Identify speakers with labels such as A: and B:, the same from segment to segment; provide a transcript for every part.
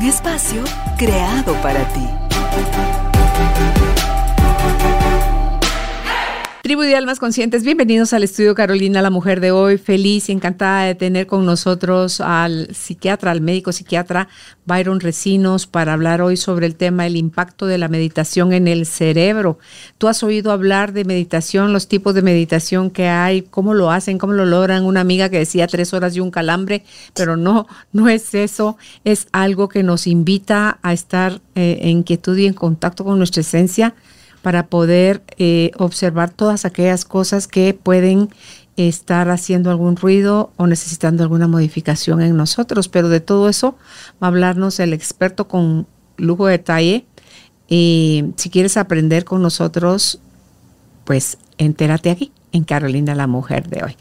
A: Un espacio creado para ti.
B: Tribu de Almas Conscientes, bienvenidos al estudio Carolina, la mujer de hoy. Feliz y encantada de tener con nosotros al psiquiatra, al médico psiquiatra Byron Recinos para hablar hoy sobre el tema el impacto de la meditación en el cerebro. Tú has oído hablar de meditación, los tipos de meditación que hay, cómo lo hacen, cómo lo logran. Una amiga que decía tres horas y un calambre, pero no, no es eso. Es algo que nos invita a estar eh, en quietud y en contacto con nuestra esencia para poder eh, observar todas aquellas cosas que pueden estar haciendo algún ruido o necesitando alguna modificación en nosotros. Pero de todo eso va a hablarnos el experto con lujo de detalle. Y si quieres aprender con nosotros, pues entérate aquí en Carolina la Mujer de hoy.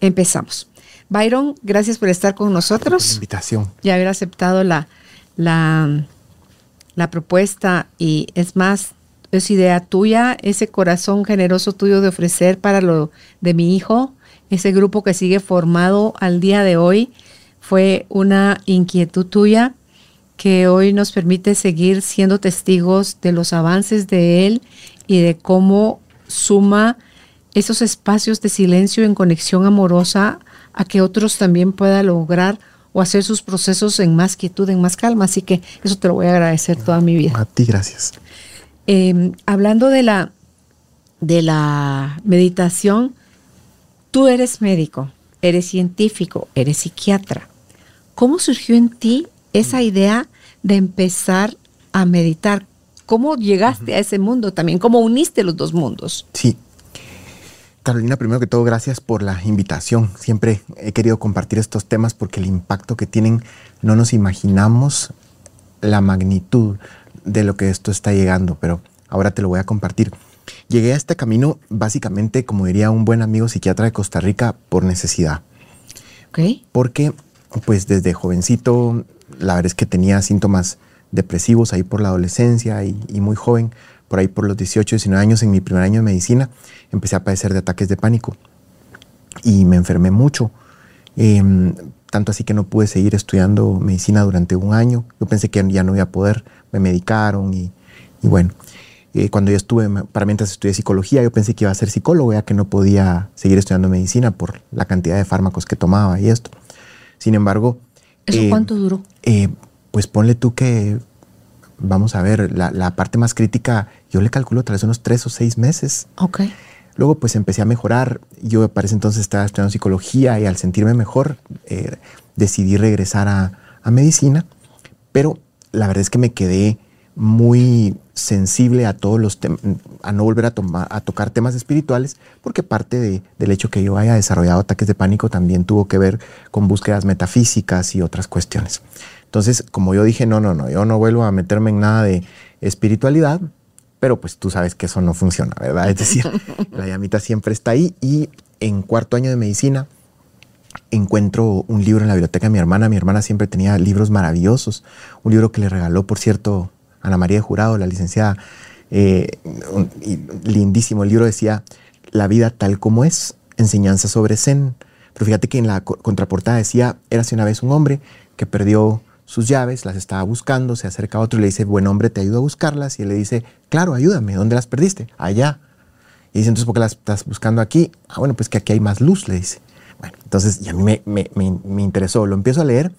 B: Empezamos. Byron, gracias por estar con nosotros. Por
C: invitación.
B: Y haber aceptado la, la, la propuesta. Y es más, es idea tuya, ese corazón generoso tuyo de ofrecer para lo de mi hijo, ese grupo que sigue formado al día de hoy, fue una inquietud tuya que hoy nos permite seguir siendo testigos de los avances de él y de cómo suma esos espacios de silencio en conexión amorosa a que otros también puedan lograr o hacer sus procesos en más quietud, en más calma. Así que eso te lo voy a agradecer toda mi vida.
C: A ti, gracias.
B: Em, hablando de la, de la meditación, tú eres médico, eres científico, eres psiquiatra. ¿Cómo surgió en ti esa idea de empezar a meditar? ¿Cómo llegaste a ese mundo también? ¿Cómo uniste los dos mundos?
C: Sí. Carolina, primero que todo, gracias por la invitación. Siempre he querido compartir estos temas porque el impacto que tienen no nos imaginamos la magnitud, de lo que esto está llegando, pero ahora te lo voy a compartir. Llegué a este camino básicamente, como diría un buen amigo psiquiatra de Costa Rica, por necesidad.
B: Okay.
C: Porque, pues desde jovencito, la verdad es que tenía síntomas depresivos ahí por la adolescencia y, muy joven, por ahí por los 18, 19 años, en mi primer año de medicina, empecé a padecer de ataques de pánico y me enfermé mucho. Em, tanto así que no pude seguir estudiando medicina durante un año. Yo pensé que ya no iba a poder me medicaron y, bueno, eh, cuando yo estuve, para mientras estudié psicología, yo pensé que iba a ser psicólogo, ya que no podía seguir estudiando medicina por la cantidad de fármacos que tomaba y esto. Sin embargo...
B: ¿Eso eh, cuánto duró?
C: Eh, pues ponle tú que, vamos a ver, la, parte más crítica, yo le calculo tras unos tres o seis meses.
B: Ok.
C: Luego pues empecé a mejorar. Yo para ese entonces estaba estudiando psicología y al sentirme mejor decidí regresar a, a medicina. Pero la verdad es que me quedé muy sensible a todos los a no volver a, a tocar temas espirituales, porque parte del hecho que yo haya desarrollado ataques de pánico también tuvo que ver con búsquedas metafísicas y otras cuestiones. Entonces, como yo dije, no, no, no, yo no vuelvo a meterme en nada de espiritualidad, pero pues tú sabes que eso no funciona, ¿verdad? Es decir, la llamita siempre está ahí y en cuarto año de medicina encuentro un libro en la biblioteca de mi hermana. Mi hermana siempre tenía libros maravillosos. Un libro que le regaló, por cierto, Ana María de Jurado, la licenciada. Eh, lindísimo. El libro decía La vida tal como es, enseñanza sobre Zen. Pero fíjate que en la contraportada decía, érase una vez un hombre que perdió sus llaves, las estaba buscando, se acerca a otro y le dice, buen hombre, te ayudo a buscarlas. Y él le dice, claro, ayúdame, ¿dónde las perdiste? Allá. Y dice, entonces, ¿por qué las estás buscando aquí? Ah, bueno, pues que aquí hay más luz, le dice. Bueno, entonces a mí me, me, me, interesó, lo empiezo a leer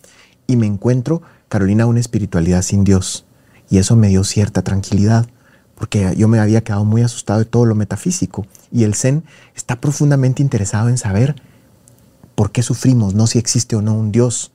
C: y me encuentro, Carolina, una espiritualidad sin Dios. Y eso me dio cierta tranquilidad, porque yo me había quedado muy asustado de todo lo metafísico. Y el Zen está profundamente interesado en saber por qué sufrimos, no si existe o no un Dios,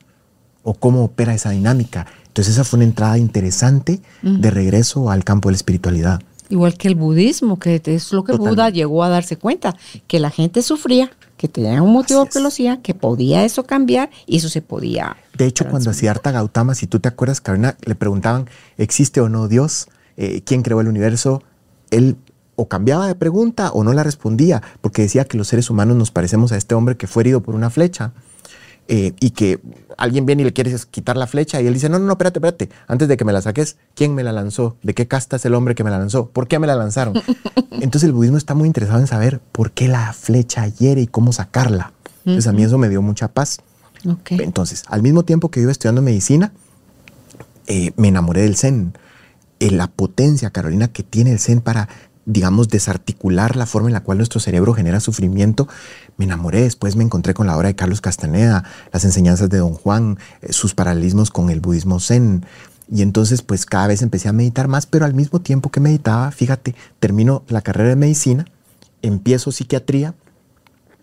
C: o cómo opera esa dinámica. Entonces esa fue una entrada interesante de regreso al campo de la espiritualidad.
B: Igual que el budismo, que es lo que Buda llegó a darse cuenta, que la gente sufría que tenía un motivo que lo hacía, que podía eso cambiar y eso se podía
C: De hecho, cuando a Siddhartha Gautama, si tú te acuerdas, Carolina, le preguntaban, ¿existe o no Dios? Eh, ¿Quién creó el universo? Él o cambiaba de pregunta o no la respondía, porque decía que los seres humanos nos parecemos a este hombre que fue herido por una flecha eh, y que alguien viene y le quiere quitar la flecha y él dice, no, no, no, espérate, espérate, antes de que me la saques, ¿quién me la lanzó? ¿De qué casta es el hombre que me la lanzó? ¿Por qué me la lanzaron? Entonces el budismo está muy interesado en saber por qué la flecha hiere y cómo sacarla. Entonces a mí eso me dio mucha paz. Entonces, al mismo tiempo que yo iba estudiando medicina, eh, me enamoré del Zen. Eh, la potencia, Carolina, que tiene el Zen para digamos, desarticular la forma en la cual nuestro cerebro genera sufrimiento. Me enamoré, después me encontré con la obra de Carlos Castaneda, las enseñanzas de Don Juan, eh, sus paralelismos con el budismo zen. Y entonces, pues cada vez empecé a meditar más, pero al mismo tiempo que meditaba, fíjate, termino la carrera de medicina, empiezo psiquiatría,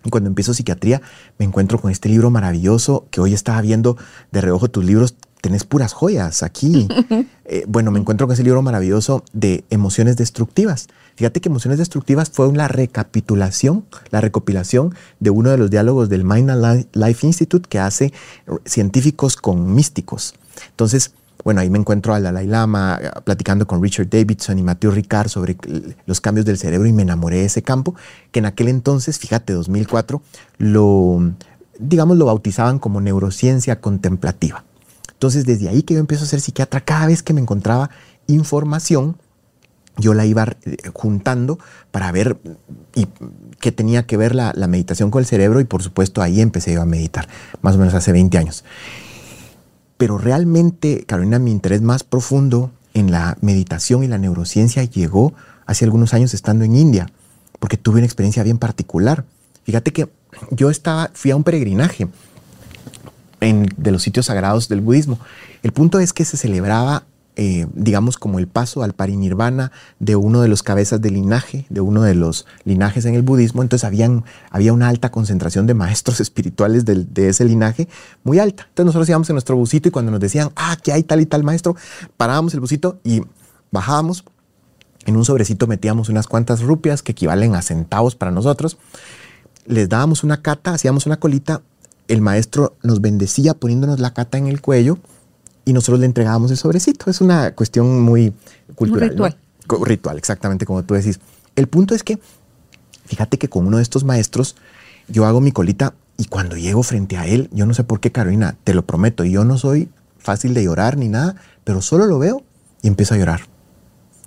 C: y cuando empiezo psiquiatría me encuentro con este libro maravilloso que hoy estaba viendo de reojo tus libros tenés puras joyas aquí. Eh, bueno, me encuentro con ese libro maravilloso de emociones destructivas. Fíjate que emociones destructivas fue una recapitulación, la recopilación de uno de los diálogos del Mind and Life Institute que hace científicos con místicos. Entonces, bueno, ahí me encuentro al Dalai Lama eh, platicando con Richard Davidson y Matthew Ricard sobre los cambios del cerebro y me enamoré de ese campo, que en aquel entonces, fíjate, 2004, lo, digamos, lo bautizaban como neurociencia contemplativa. Entonces, desde ahí que yo empiezo a ser psiquiatra, cada vez que me encontraba información, yo la iba eh, juntando para ver y qué tenía que ver la, meditación con el cerebro y por supuesto ahí empecé yo a meditar, más o menos hace 20 años. Pero realmente, Carolina, mi interés más profundo en la meditación y la neurociencia llegó hace algunos años estando en India, porque tuve una experiencia bien particular. Fíjate que yo estaba, fui a un peregrinaje de los sitios sagrados del budismo. El punto es que se celebraba, eh, digamos, como el paso al parinirvana de uno de los cabezas de linaje, de uno de los linajes en el budismo. Entonces habían, había una alta concentración de maestros espirituales de, ese linaje, muy alta. Entonces nosotros íbamos en nuestro busito y cuando nos decían, ah, que hay tal y tal maestro, parábamos el busito y bajábamos. En un sobrecito metíamos unas cuantas rupias que equivalen a centavos para nosotros. Les dábamos una cata, hacíamos una colita el maestro nos bendecía poniéndonos la cata en el cuello y nosotros le entregábamos el sobrecito. Es una cuestión muy cultural.
B: ritual.
C: Ritual, exactamente como tú decís. El punto es que, fíjate que con uno de estos maestros, yo hago mi colita y cuando llego frente a él, yo no sé por qué, Carolina, te lo prometo, yo no soy fácil de llorar ni nada, pero solo lo veo y empiezo a llorar.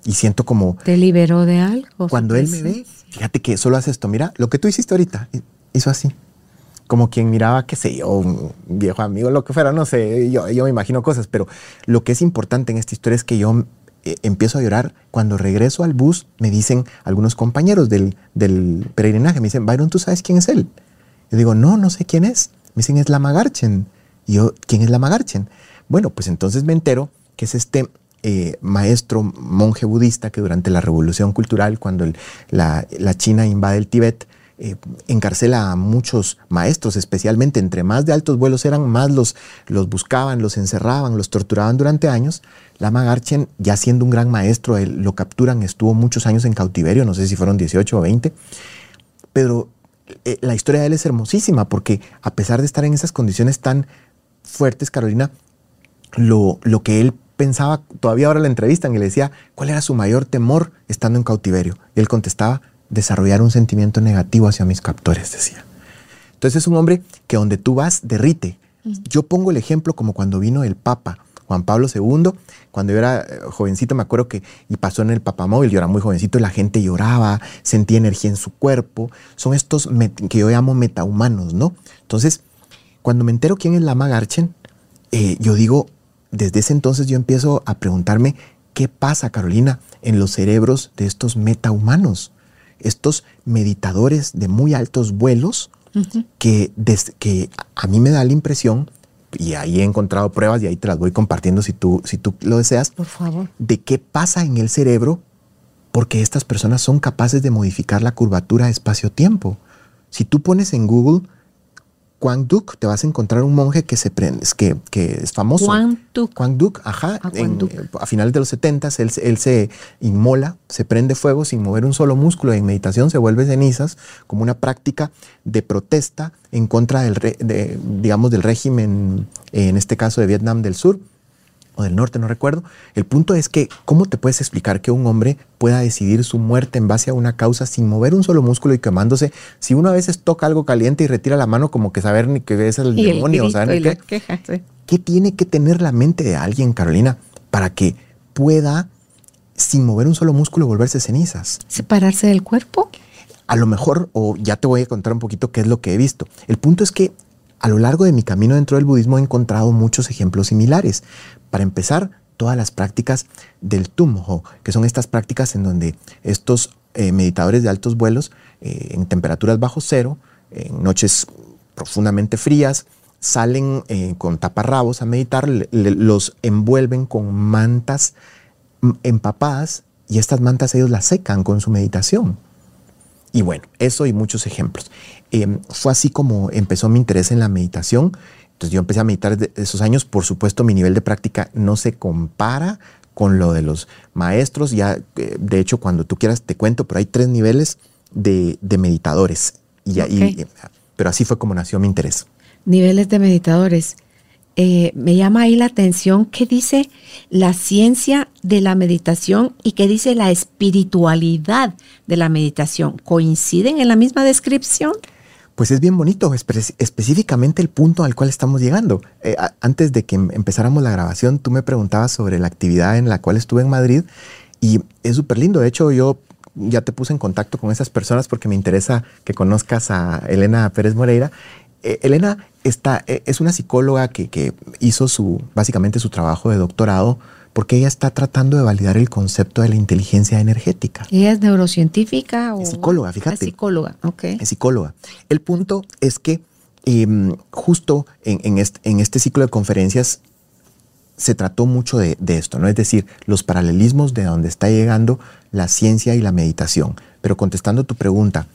C: Y siento como...
B: ¿Te liberó de algo?
C: Cuando él me ve, fíjate que solo hace esto. Mira, lo que tú hiciste ahorita, hizo así como quien miraba, qué sé yo, un viejo amigo, lo que fuera, no sé, yo, yo me imagino cosas, pero lo que es importante en esta historia es que yo eh, empiezo a llorar. Cuando regreso al bus, me dicen algunos compañeros del, del peregrinaje, me dicen, Byron, ¿tú sabes quién es él? Yo digo, no, no sé quién es. Me dicen, es la Magarchen. Y yo, ¿quién es la Magarchen? Bueno, pues entonces me entero que es este eh, maestro monje budista que durante la revolución cultural, cuando la, la, China invade el Tíbet, eh, encarcela a muchos maestros, especialmente entre más de altos vuelos eran, más los, los buscaban, los encerraban, los torturaban durante años. Lama Garchen, ya siendo un gran maestro, él, lo capturan, estuvo muchos años en cautiverio, no sé si fueron 18 o 20, pero eh, la historia de él es hermosísima porque a pesar de estar en esas condiciones tan fuertes, Carolina, lo, lo que él pensaba, todavía ahora la entrevistan y le decía, ¿cuál era su mayor temor estando en cautiverio? Y él contestaba, desarrollar un sentimiento negativo hacia mis captores, decía. Entonces es un hombre que donde tú vas derrite. Yo pongo el ejemplo como cuando vino el Papa Juan Pablo II, cuando yo era eh, jovencito, me acuerdo que, y pasó en el papamóvil, yo era muy jovencito, y la gente lloraba, sentía energía en su cuerpo. Son estos que yo llamo metahumanos, ¿no? Entonces, cuando me entero quién es Lama Garchen, eh, yo digo, desde ese entonces yo empiezo a preguntarme, ¿qué pasa, Carolina, en los cerebros de estos metahumanos? Estos meditadores de muy altos vuelos que, que a mí me da la impresión, y ahí he encontrado pruebas y ahí te las voy compartiendo si tú, si tú lo deseas,
B: Por favor.
C: de qué pasa en el cerebro porque estas personas son capaces de modificar la curvatura espacio-tiempo. Si tú pones en Google Quang Duc, te vas a encontrar un monje que se prende, que, que es famoso.
B: Quang Duc.
C: Quang Duc, ajá. Ah, a finales de los 70 él, él, se inmola, se prende fuego sin mover un solo músculo. En meditación se vuelve cenizas como una práctica de protesta en contra del, de, digamos, del régimen en este caso de Vietnam del Sur o del norte, no recuerdo. El punto es que, ¿cómo te puedes explicar que un hombre pueda decidir su muerte en base a una causa sin mover un solo músculo y quemándose? Si uno a veces toca algo caliente y retira la mano como que saber ni que es el demonio, o qué, ¿qué tiene que tener la mente de alguien, Carolina, para que pueda, sin mover un solo músculo, volverse cenizas?
B: ¿Separarse del cuerpo?
C: A lo mejor, o ya te voy a contar un poquito qué es lo que he visto. El punto es que a lo largo de mi camino dentro del budismo he encontrado muchos ejemplos similares. Para empezar, todas las prácticas del Tumho, que son estas prácticas en donde estos eh, meditadores de altos vuelos, eh, en temperaturas bajo cero, en noches profundamente frías, salen eh, con taparrabos a meditar, los envuelven con mantas mm, empapadas y estas mantas ellos las secan con su meditación. Y bueno, eso y muchos ejemplos. Em, fue así como empezó mi interés en la meditación. Entonces yo empecé a meditar desde esos años. Por supuesto, mi nivel de práctica no se compara con lo de los maestros. Ya, eh, de hecho, cuando tú quieras te cuento, pero hay tres niveles de, meditadores. Y, eh, pero así fue como nació mi interés.
B: Niveles de meditadores. Eh, me llama ahí la atención qué dice la ciencia de la meditación y qué dice la espiritualidad de la meditación. ¿Coinciden en la misma descripción?
C: Pues es bien bonito, específicamente el punto al cual estamos llegando. Eh, antes de que em, empezáramos la grabación, tú me preguntabas sobre la actividad en la cual estuve en Madrid y es súper lindo. De hecho, yo ya te puse en contacto con esas personas porque me interesa que conozcas a Elena Pérez Moreira eh, Elena está, eh, es una psicóloga que, hizo su, básicamente su trabajo de doctorado porque ella está tratando de validar el concepto de la inteligencia energética.
B: ¿Ella es neurocientífica o...?
C: Es psicóloga, fíjate. Es
B: psicóloga, ok.
C: Es psicóloga. El punto es que em, justo en, este, ciclo de conferencias se trató mucho de, de, esto, ¿no? Es decir, los paralelismos de donde está llegando la ciencia y la meditación. Pero contestando tu pregunta,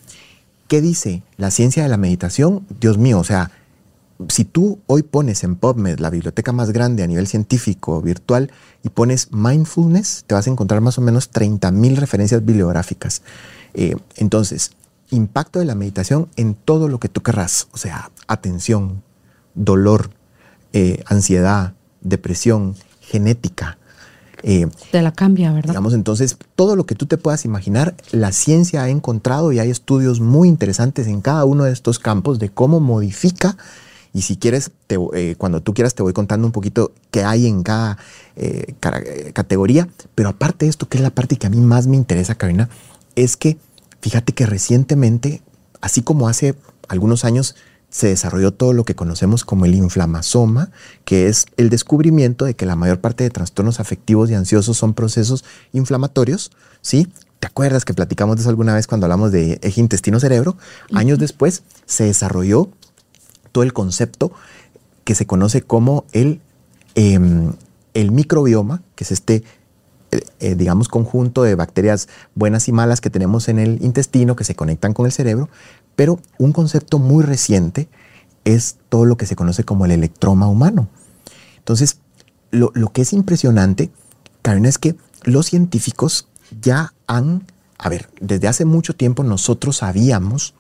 C: ¿Qué dice la ciencia de la meditación? Dios mío, o sea, si tú hoy pones en PubMed, la biblioteca más grande a nivel científico virtual, y pones mindfulness, te vas a encontrar más o menos 30.000 referencias bibliográficas. Eh, entonces, impacto de la meditación en todo lo que tú querrás, o sea, atención, dolor, eh, ansiedad, depresión, genética,
B: eh, te la cambia, ¿verdad?
C: Digamos, entonces, todo lo que tú te puedas imaginar, la ciencia ha encontrado y hay estudios muy interesantes en cada uno de estos campos de cómo modifica. Y si quieres, eh, cuando tú quieras, te voy contando un poquito qué hay en cada eh, categoría. Pero aparte de esto, que es la parte que a mí más me interesa, Karina, es que fíjate que recientemente, así como hace algunos años, se desarrolló todo lo que conocemos como el inflamasoma, que es el descubrimiento de que la mayor parte de trastornos afectivos y ansiosos son procesos inflamatorios, ¿sí? ¿Te acuerdas que platicamos de eso alguna vez cuando hablamos de eje intestino-cerebro? Años después se desarrolló todo el concepto que se conoce como el, em, el microbioma, que es este eh, eh, digamos, conjunto de bacterias buenas y malas que tenemos en el intestino que se conectan con el cerebro, pero un concepto muy reciente es todo lo que se conoce como el electroma humano. Entonces, lo, que es impresionante, Karen, es que los científicos ya han, a ver, desde hace mucho tiempo nosotros sabíamos,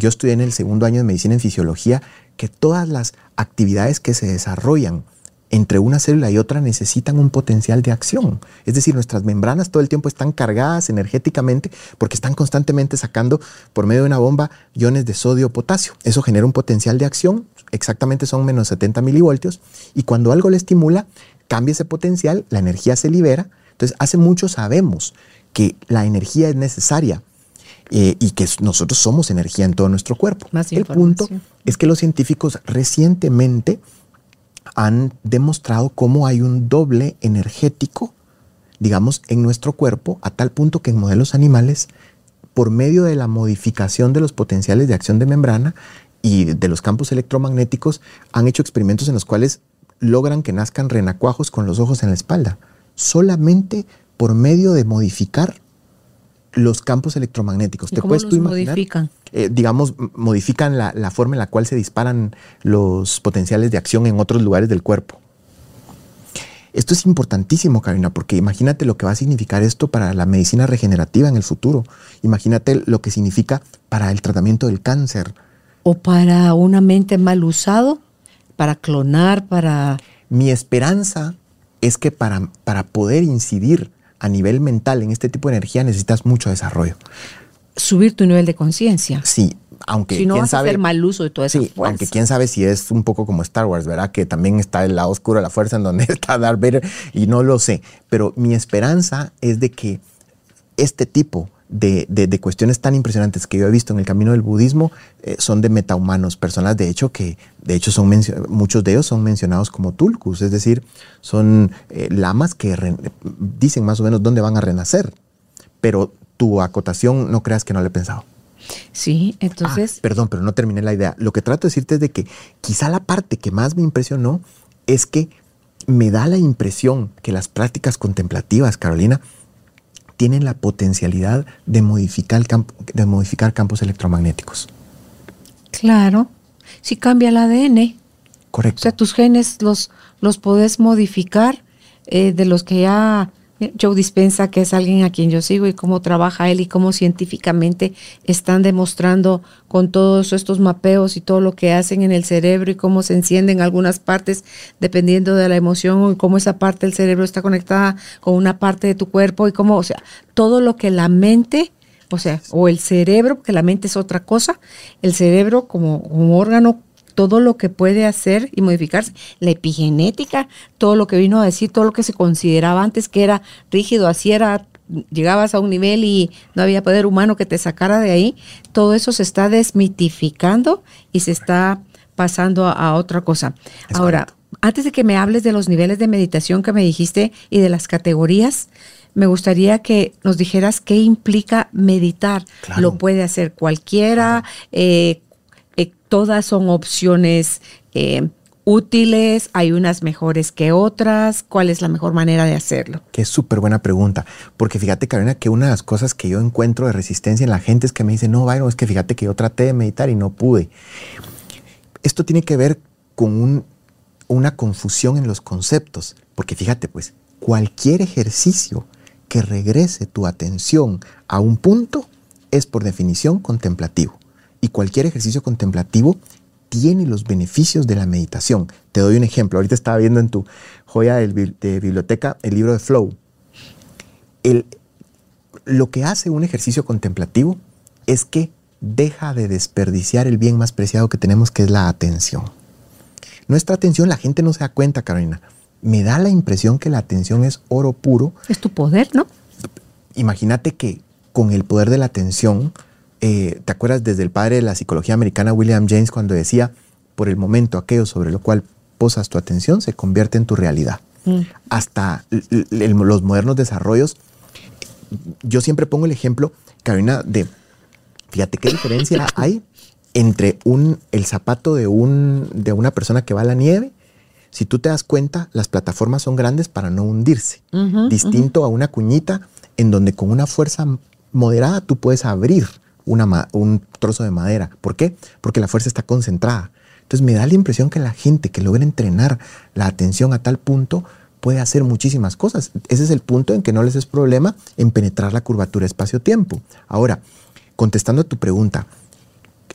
C: yo estudié en el segundo año de medicina en fisiología, que todas las actividades que se desarrollan entre una célula y otra necesitan un potencial de acción. Es decir, nuestras membranas todo el tiempo están cargadas energéticamente porque están constantemente sacando por medio de una bomba iones de sodio o potasio. Eso genera un potencial de acción, exactamente son menos 70 milivoltios, y cuando algo le estimula, cambia ese potencial, la energía se libera. Entonces, hace mucho sabemos que la energía es necesaria eh, y que nosotros somos energía en todo nuestro cuerpo. el punto es que los científicos recientemente han demostrado cómo hay un doble energético, digamos, en nuestro cuerpo, a tal punto que en modelos animales, por medio de la modificación de los potenciales de acción de membrana y de los campos electromagnéticos, han hecho experimentos en los cuales logran que nazcan renacuajos con los ojos en la espalda, solamente por medio de modificar los campos electromagnéticos.
B: ¿Te puedes tú imaginar? Modifican?
C: Eh, digamos, modifican la, forma en la cual se disparan los potenciales de acción en otros lugares del cuerpo. Esto es importantísimo, Karina, porque imagínate lo que va a significar esto para la medicina regenerativa en el futuro. Imagínate lo que significa para el tratamiento del cáncer.
B: O para una mente mal usado para clonar, para...
C: Mi esperanza es que para, para poder incidir a nivel mental en este tipo de energía necesitas mucho desarrollo.
B: Subir tu nivel de conciencia.
C: Sí, aunque
B: si no
C: quién
B: vas
C: sabe,
B: a hacer mal uso de toda esa
C: sí,
B: fuerza.
C: aunque quién sabe si es un poco como Star Wars, ¿verdad? Que también está el lado oscuro de la fuerza en donde está Darth Vader y no lo sé. Pero mi esperanza es de que este tipo de, de- de cuestiones tan impresionantes que yo he visto en el camino del budismo eh, son de metahumanos, personas de hecho que de hecho son muchos de ellos son mencionados como tulkus, es decir, son eh, lamas que dicen más o menos dónde van a renacer. Pero tu acotación no creas que no le he pensado.
B: Sí, entonces...
C: Ah, perdón, pero no terminé la idea. Lo que trato de decirte es de que quizá la parte que más me impresionó es que me da la impresión que las prácticas contemplativas, Carolina, tienen la potencialidad de modificar, campo- de modificar campos electromagnéticos.
B: Claro, si cambia el ADN. O
C: Correcto.
B: sea, tus genes los, los podés modificar eh, de los que ya Joe Dispensa, que es alguien a quien yo sigo y cómo trabaja él y cómo científicamente están demostrando con todos estos mapeos y todo lo que hacen en el cerebro y cómo se encienden algunas partes dependiendo de la emoción y cómo esa parte del cerebro está conectada con una parte de tu cuerpo y cómo, o sea, todo lo que la mente o sea, o el cerebro, porque la mente es otra cosa, el cerebro como un órgano, todo lo que puede hacer y modificarse, la epigenética, todo lo que vino a decir, todo lo que se consideraba antes que era rígido, así era, llegabas a un nivel y no había poder humano que te sacara de ahí, todo eso se está desmitificando y se está pasando a, a otra cosa.
C: Es
B: Ahora, antes de que me hables de los niveles de meditación que me dijiste y de las categorías, me gustaría que nos dijeras qué implica meditar.
C: Claro.
B: Lo puede hacer cualquiera, eh, todas son opciones eh, útiles, hay unas mejores que otras, ¿cuál es la mejor manera de hacerlo?
C: Es súper buena pregunta. Porque fíjate, Carolina, que una de las cosas que yo encuentro de resistencia en la gente es que me dice, no, Byron, es que fíjate que yo traté de meditar y no pude. Esto tiene que ver con un- una confusión en los conceptos. Porque fíjate, pues, cualquier ejercicio que regrese tu atención a un punto es por definición contemplativo. Y cualquier ejercicio contemplativo tiene los beneficios de la meditación. Te doy un ejemplo. Ahorita estaba viendo en tu joya de biblioteca el libro de Flow. El- lo que hace un ejercicio contemplativo es que deja de desperdiciar el bien más preciado que tenemos, que es la atención. Nuestra atención, la gente no se da cuenta, Carolina. Me da la impresión que la atención es oro puro
B: Es tu poder, ¿no?
C: imagínate que con el poder de la atención, eh, ¿te acuerdas desde el padre de la psicología americana, William James, cuando decía, por el momento aquello sobre lo cual posas tu atención se convierte en tu realidad?
B: Mm.
C: Hasta los modernos desarrollos, yo siempre pongo el ejemplo, Carolina, de, fíjate qué diferencia hay entre un, el zapato de, un, de una persona que va a la nieve. Si tú te das cuenta, las plataformas son grandes para no hundirse distinto a una cuñita en donde con una fuerza moderada tú puedes abrir una un trozo de madera. ¿Por qué? Porque la fuerza está concentrada. Entonces me da la impresión que la gente que logra entrenar la atención a tal punto puede hacer muchísimas cosas. Ese es el punto en que no les es problema en penetrar la curvatura espacio-tiempo. Ahora, contestando a tu pregunta,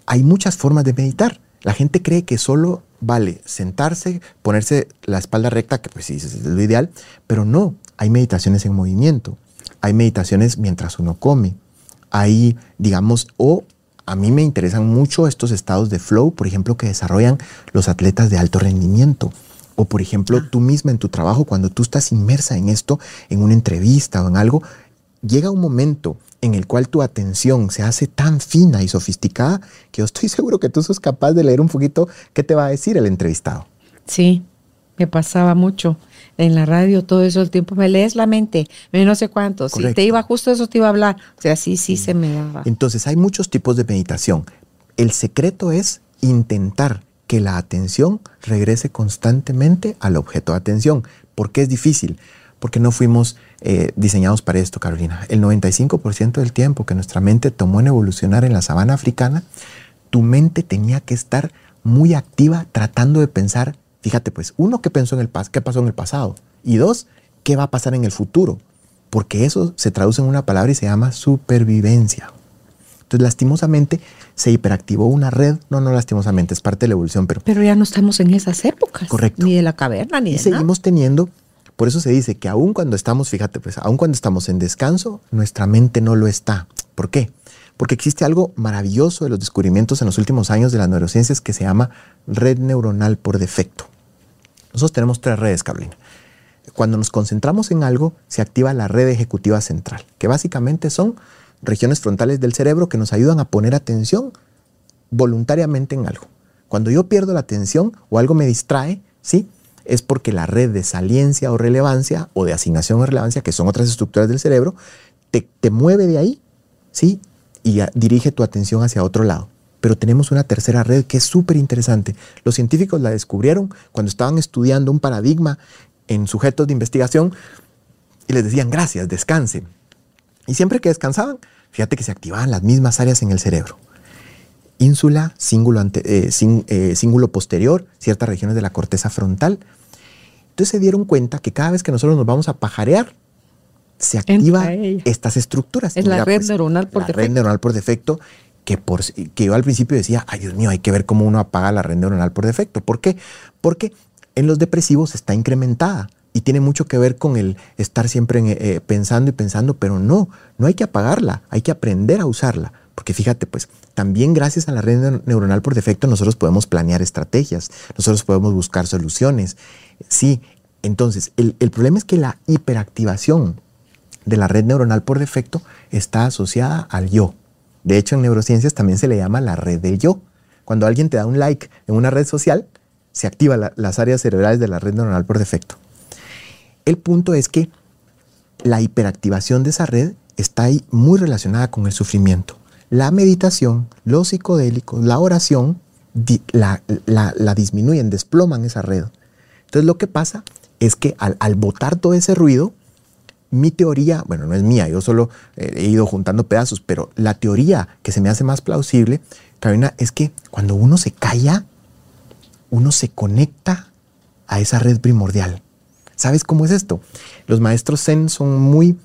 C: hay muchas formas de meditar. La gente cree que solo vale sentarse, ponerse la espalda recta, que pues sí, es lo ideal, pero no, hay meditaciones en movimiento, hay meditaciones mientras uno come, hay, digamos, o a mí me interesan mucho estos estados de flow, por ejemplo, que desarrollan los atletas de alto rendimiento. O por ejemplo, tú misma en tu trabajo, cuando tú estás inmersa en esto, en una entrevista o en algo, llega un momento en el cual tu atención se hace tan fina y sofisticada que yo estoy seguro que tú sos capaz de leer un poquito qué te va a decir el entrevistado.
B: Sí, me pasaba mucho. En la radio todo eso el tiempo me lees la mente, me no sé cuánto. Si te iba justo eso te iba a hablar. O sea, sí, sí se me daba.
C: Entonces hay muchos tipos de meditación. El secreto es intentar que la atención regrese constantemente al objeto de atención. ¿Por qué es difícil? Porque no fuimos eh, diseñados para esto, Carolina. El 95% del tiempo que nuestra mente tomó en evolucionar en la sabana africana, tu mente tenía que estar muy activa tratando de pensar, fíjate pues, uno, ¿qué, pensó en el pas qué pasó en el pasado? Y dos, ¿qué va a pasar en el futuro? Porque eso se traduce en una palabra y se llama supervivencia. Entonces, lastimosamente, se hiperactivó una red. No, no, lastimosamente, es parte de la evolución, pero...
B: Pero ya no estamos en esas épocas.
C: Correcto.
B: Ni de la caverna, ni
C: y
B: de
C: seguimos teniendo, por eso se dice que aun cuando estamos, fíjate, pues, aun cuando estamos en descanso, nuestra mente no lo está. ¿Por qué? Porque existe algo maravilloso de los descubrimientos en los últimos años de las neurociencias que se llama red neuronal por defecto. Nosotros tenemos tres redes, Carolina. Cuando nos concentramos en algo, se activa la red ejecutiva central, que básicamente son regiones frontales del cerebro que nos ayudan a poner atención voluntariamente en algo. Cuando yo pierdo la atención o algo me distrae, ¿sí? Es porque la red de saliencia o relevancia o de asignación o relevancia, que son otras estructuras del cerebro, te, te mueve de ahí, ¿sí? Y dirige tu atención hacia otro lado. Pero tenemos una tercera red que es súper interesante. Los científicos la descubrieron cuando estaban estudiando un paradigma en sujetos de investigación y les decían, gracias, descansen. Y siempre que descansaban, fíjate que se activaban las mismas áreas en el cerebro. Ínsula, eh, eh, cíngulo, posterior, ciertas regiones de la corteza frontal. Entonces se dieron cuenta que cada vez que nosotros nos vamos a pajarear, se activan estas estructuras.
B: Es la red pues, neuronal por
C: la
B: defecto.
C: red neuronal por defecto, que, por, que yo al principio decía, ay Dios mío, hay que ver cómo uno apaga la red neuronal por defecto. ¿Por qué? Porque en los depresivos está incrementada y tiene mucho que ver con el estar siempre eh, pensando y pensando, pero no, no hay que apagarla, hay que aprender a usarla. Porque fíjate, pues también gracias a la red neuronal por defecto nosotros podemos planear estrategias, nosotros podemos buscar soluciones. Sí, entonces el, el problema es que la hiperactivación de la red neuronal por defecto está asociada al yo. De hecho, en neurociencias también se le llama la red del yo. Cuando alguien te da un like en una red social, se activan las áreas cerebrales de la red neuronal por defecto. El punto es que la hiperactivación de esa red está ahí muy relacionada con el sufrimiento. La meditación, los psicodélicos, la oración, la, disminuyen, desploman esa red. Entonces lo que pasa es que al, al botar todo ese ruido, mi teoría, bueno, no es mía, yo solo eh, he ido juntando pedazos, pero la teoría que se me hace más plausible, Carolina, es que cuando uno se calla, uno se conecta a esa red primordial. ¿Sabes cómo es esto? Los maestros Zen son muy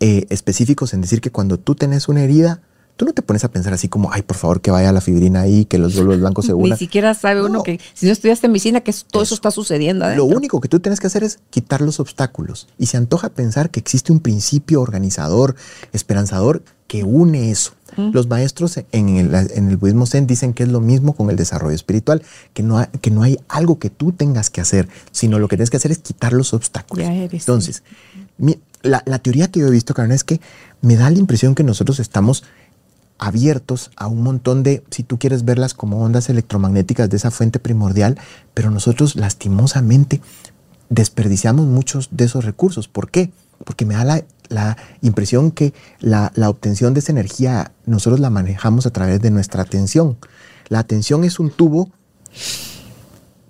C: eh, específicos en decir que cuando tú tenés una herida, tú no te pones a pensar así como, ay, por favor, que vaya la fibrina ahí, que los glóbulos blancos se unan.
B: Ni siquiera sabe uno que si no estudiaste medicina, que todo eso, está sucediendo.
C: Lo único que tú tienes que hacer es quitar los obstáculos. Y se antoja pensar que existe un principio organizador, esperanzador, que une eso. Los maestros en el, budismo zen dicen que es lo mismo con el desarrollo espiritual, que no, que no hay algo que tú tengas que hacer, sino lo que tienes que hacer es quitar los obstáculos. Entonces, la, teoría que yo he visto, Karen, es que me da la impresión que nosotros estamos abiertos a un montón de, si tú quieres verlas como ondas electromagnéticas de esa fuente primordial, pero nosotros lastimosamente desperdiciamos muchos de esos recursos. ¿Por qué? Porque me da la la impresión que la, obtención de esa energía nosotros la manejamos a través de nuestra atención. La atención es un tubo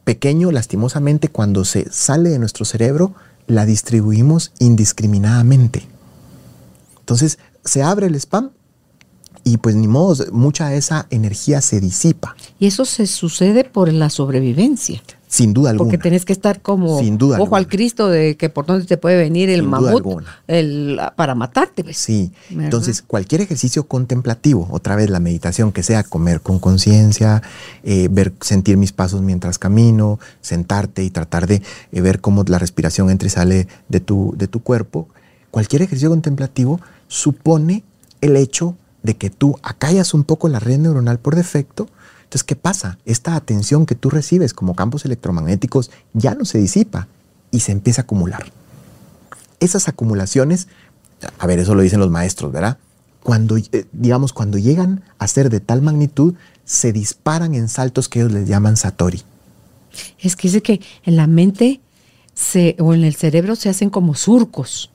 C: pequeño, lastimosamente, cuando se sale de nuestro cerebro, la distribuimos indiscriminadamente. Entonces, se abre el spam y pues ni modo, mucha de esa energía se disipa.
B: Y eso se sucede por la sobrevivencia.
C: Sin duda alguna.
B: Porque tenés que estar como ojo al Cristo de que por dónde te puede venir el mamut el, para matarte. Pues.
C: Sí. Entonces, cualquier ejercicio contemplativo, otra vez la meditación, que sea comer con conciencia, eh, ver, sentir mis pasos mientras camino, sentarte y tratar de eh, ver cómo la respiración entra y sale de tu, de tu cuerpo. Cualquier ejercicio contemplativo supone el hecho de que tú acallas un poco la red neuronal por defecto entonces, ¿qué pasa? Esta atención que tú recibes como campos electromagnéticos ya no se disipa y se empieza a acumular. Esas acumulaciones, a ver, eso lo dicen los maestros, ¿verdad? Cuando, eh, digamos, cuando llegan a ser de tal magnitud, se disparan en saltos que ellos les llaman satori.
B: Es que dice que en la mente se, o en el cerebro se hacen como surcos.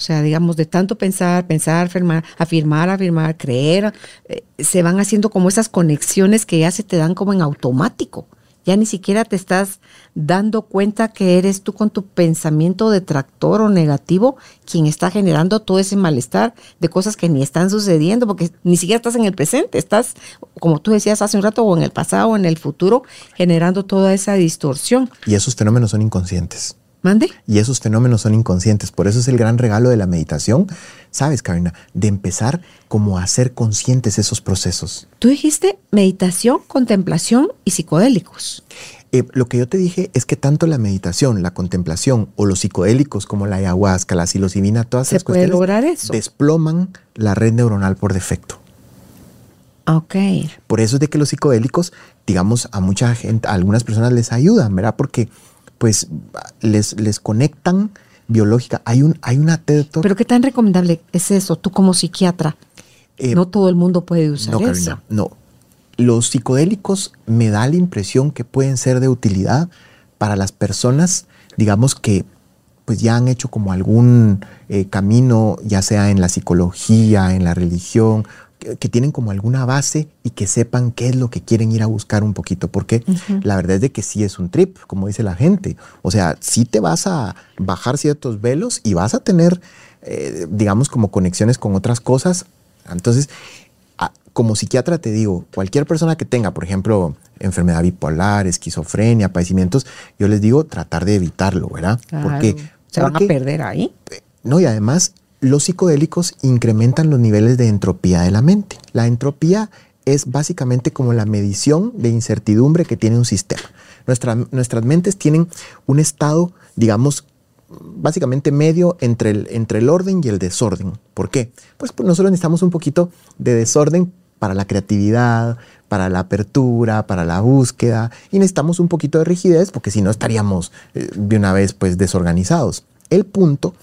B: O sea, digamos, de tanto pensar, pensar, afirmar, afirmar, afirmar creer, eh, se van haciendo como esas conexiones que ya se te dan como en automático. Ya ni siquiera te estás dando cuenta que eres tú con tu pensamiento detractor o negativo quien está generando todo ese malestar de cosas que ni están sucediendo, porque ni siquiera estás en el presente, estás, como tú decías hace un rato, o en el pasado o en el futuro, generando toda esa distorsión.
C: Y esos fenómenos son inconscientes.
B: ¿Mande?
C: Y esos fenómenos son inconscientes. Por eso es el gran regalo de la meditación, ¿sabes, Karina? De empezar como a hacer conscientes esos procesos.
B: Tú dijiste meditación, contemplación y psicodélicos.
C: Eh, lo que yo te dije es que tanto la meditación, la contemplación o los psicodélicos como la ayahuasca, la psilocibina, todas
B: ¿Se
C: esas
B: puede
C: cuestiones
B: lograr eso?
C: desploman la red neuronal por defecto.
B: Ok.
C: Por eso es de que los psicodélicos, digamos, a mucha gente, a algunas personas les ayudan, ¿verdad? Porque pues les, les conectan biológica. Hay, un, hay una TED Talk-
B: Pero ¿qué tan recomendable es eso? Tú como psiquiatra,
C: eh,
B: no todo el mundo puede usar
C: no,
B: eso.
C: Carolina, no. Los psicodélicos me da la impresión que pueden ser de utilidad para las personas, digamos que pues ya han hecho como algún eh, camino, ya sea en la psicología, en la religión, que, tienen como alguna base y que sepan qué es lo que quieren ir a buscar un poquito, porque la verdad es de que sí es un trip, como dice la gente. O sea, sí te vas a bajar ciertos velos y vas a tener, eh, digamos, como conexiones con otras cosas. Entonces, como psiquiatra te digo, cualquier persona que tenga, por ejemplo, enfermedad bipolar, esquizofrenia, padecimientos, yo les digo tratar de evitarlo, ¿verdad?
B: Claro.
C: Porque
B: se van a perder ahí.
C: no, y además los psicodélicos incrementan los niveles de entropía de la mente. La entropía es básicamente como la medición de incertidumbre que tiene un sistema. Nuestra- nuestras mentes tienen un estado, digamos, básicamente medio entre el, entre el orden y el desorden. ¿Por qué? Pues, pues nosotros necesitamos un poquito de desorden para la creatividad, para la apertura, para la búsqueda, y necesitamos un poquito de rigidez porque si no estaríamos eh, de una vez pues desorganizados. El punto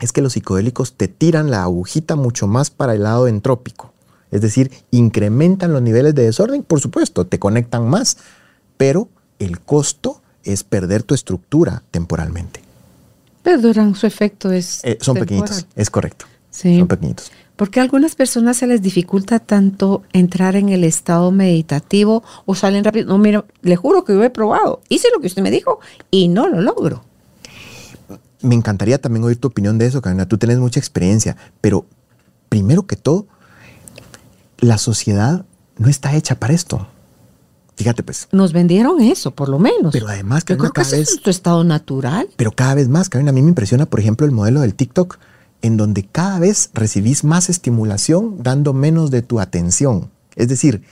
C: es que los psicodélicos te tiran la agujita mucho más para el lado entrópico. Es decir, incrementan los niveles de desorden, por supuesto, te conectan más, pero el costo es perder tu estructura temporalmente.
B: Pero duran su efecto es
C: Eh, son
B: temporal.
C: pequeñitos, es correcto.
B: Sí.
C: Son pequeñitos.
B: Porque a algunas personas se les dificulta tanto entrar en el estado meditativo o salen rápido. No, mira, le juro que yo he probado. Hice lo que usted me dijo y no lo logro.
C: Me encantaría también oír tu opinión de eso, Karina. Tú tienes mucha experiencia, pero primero que todo, la sociedad no está hecha para esto. Fíjate, pues.
B: Nos vendieron eso, por lo menos.
C: Pero además,
B: yo creo que
C: cada
B: ese
C: vez,
B: es tu estado natural.
C: pero cada vez más, Karina, a mí me impresiona, por ejemplo, el modelo del TikTok, en donde cada vez recibís más estimulación dando menos de tu atención. Es decir,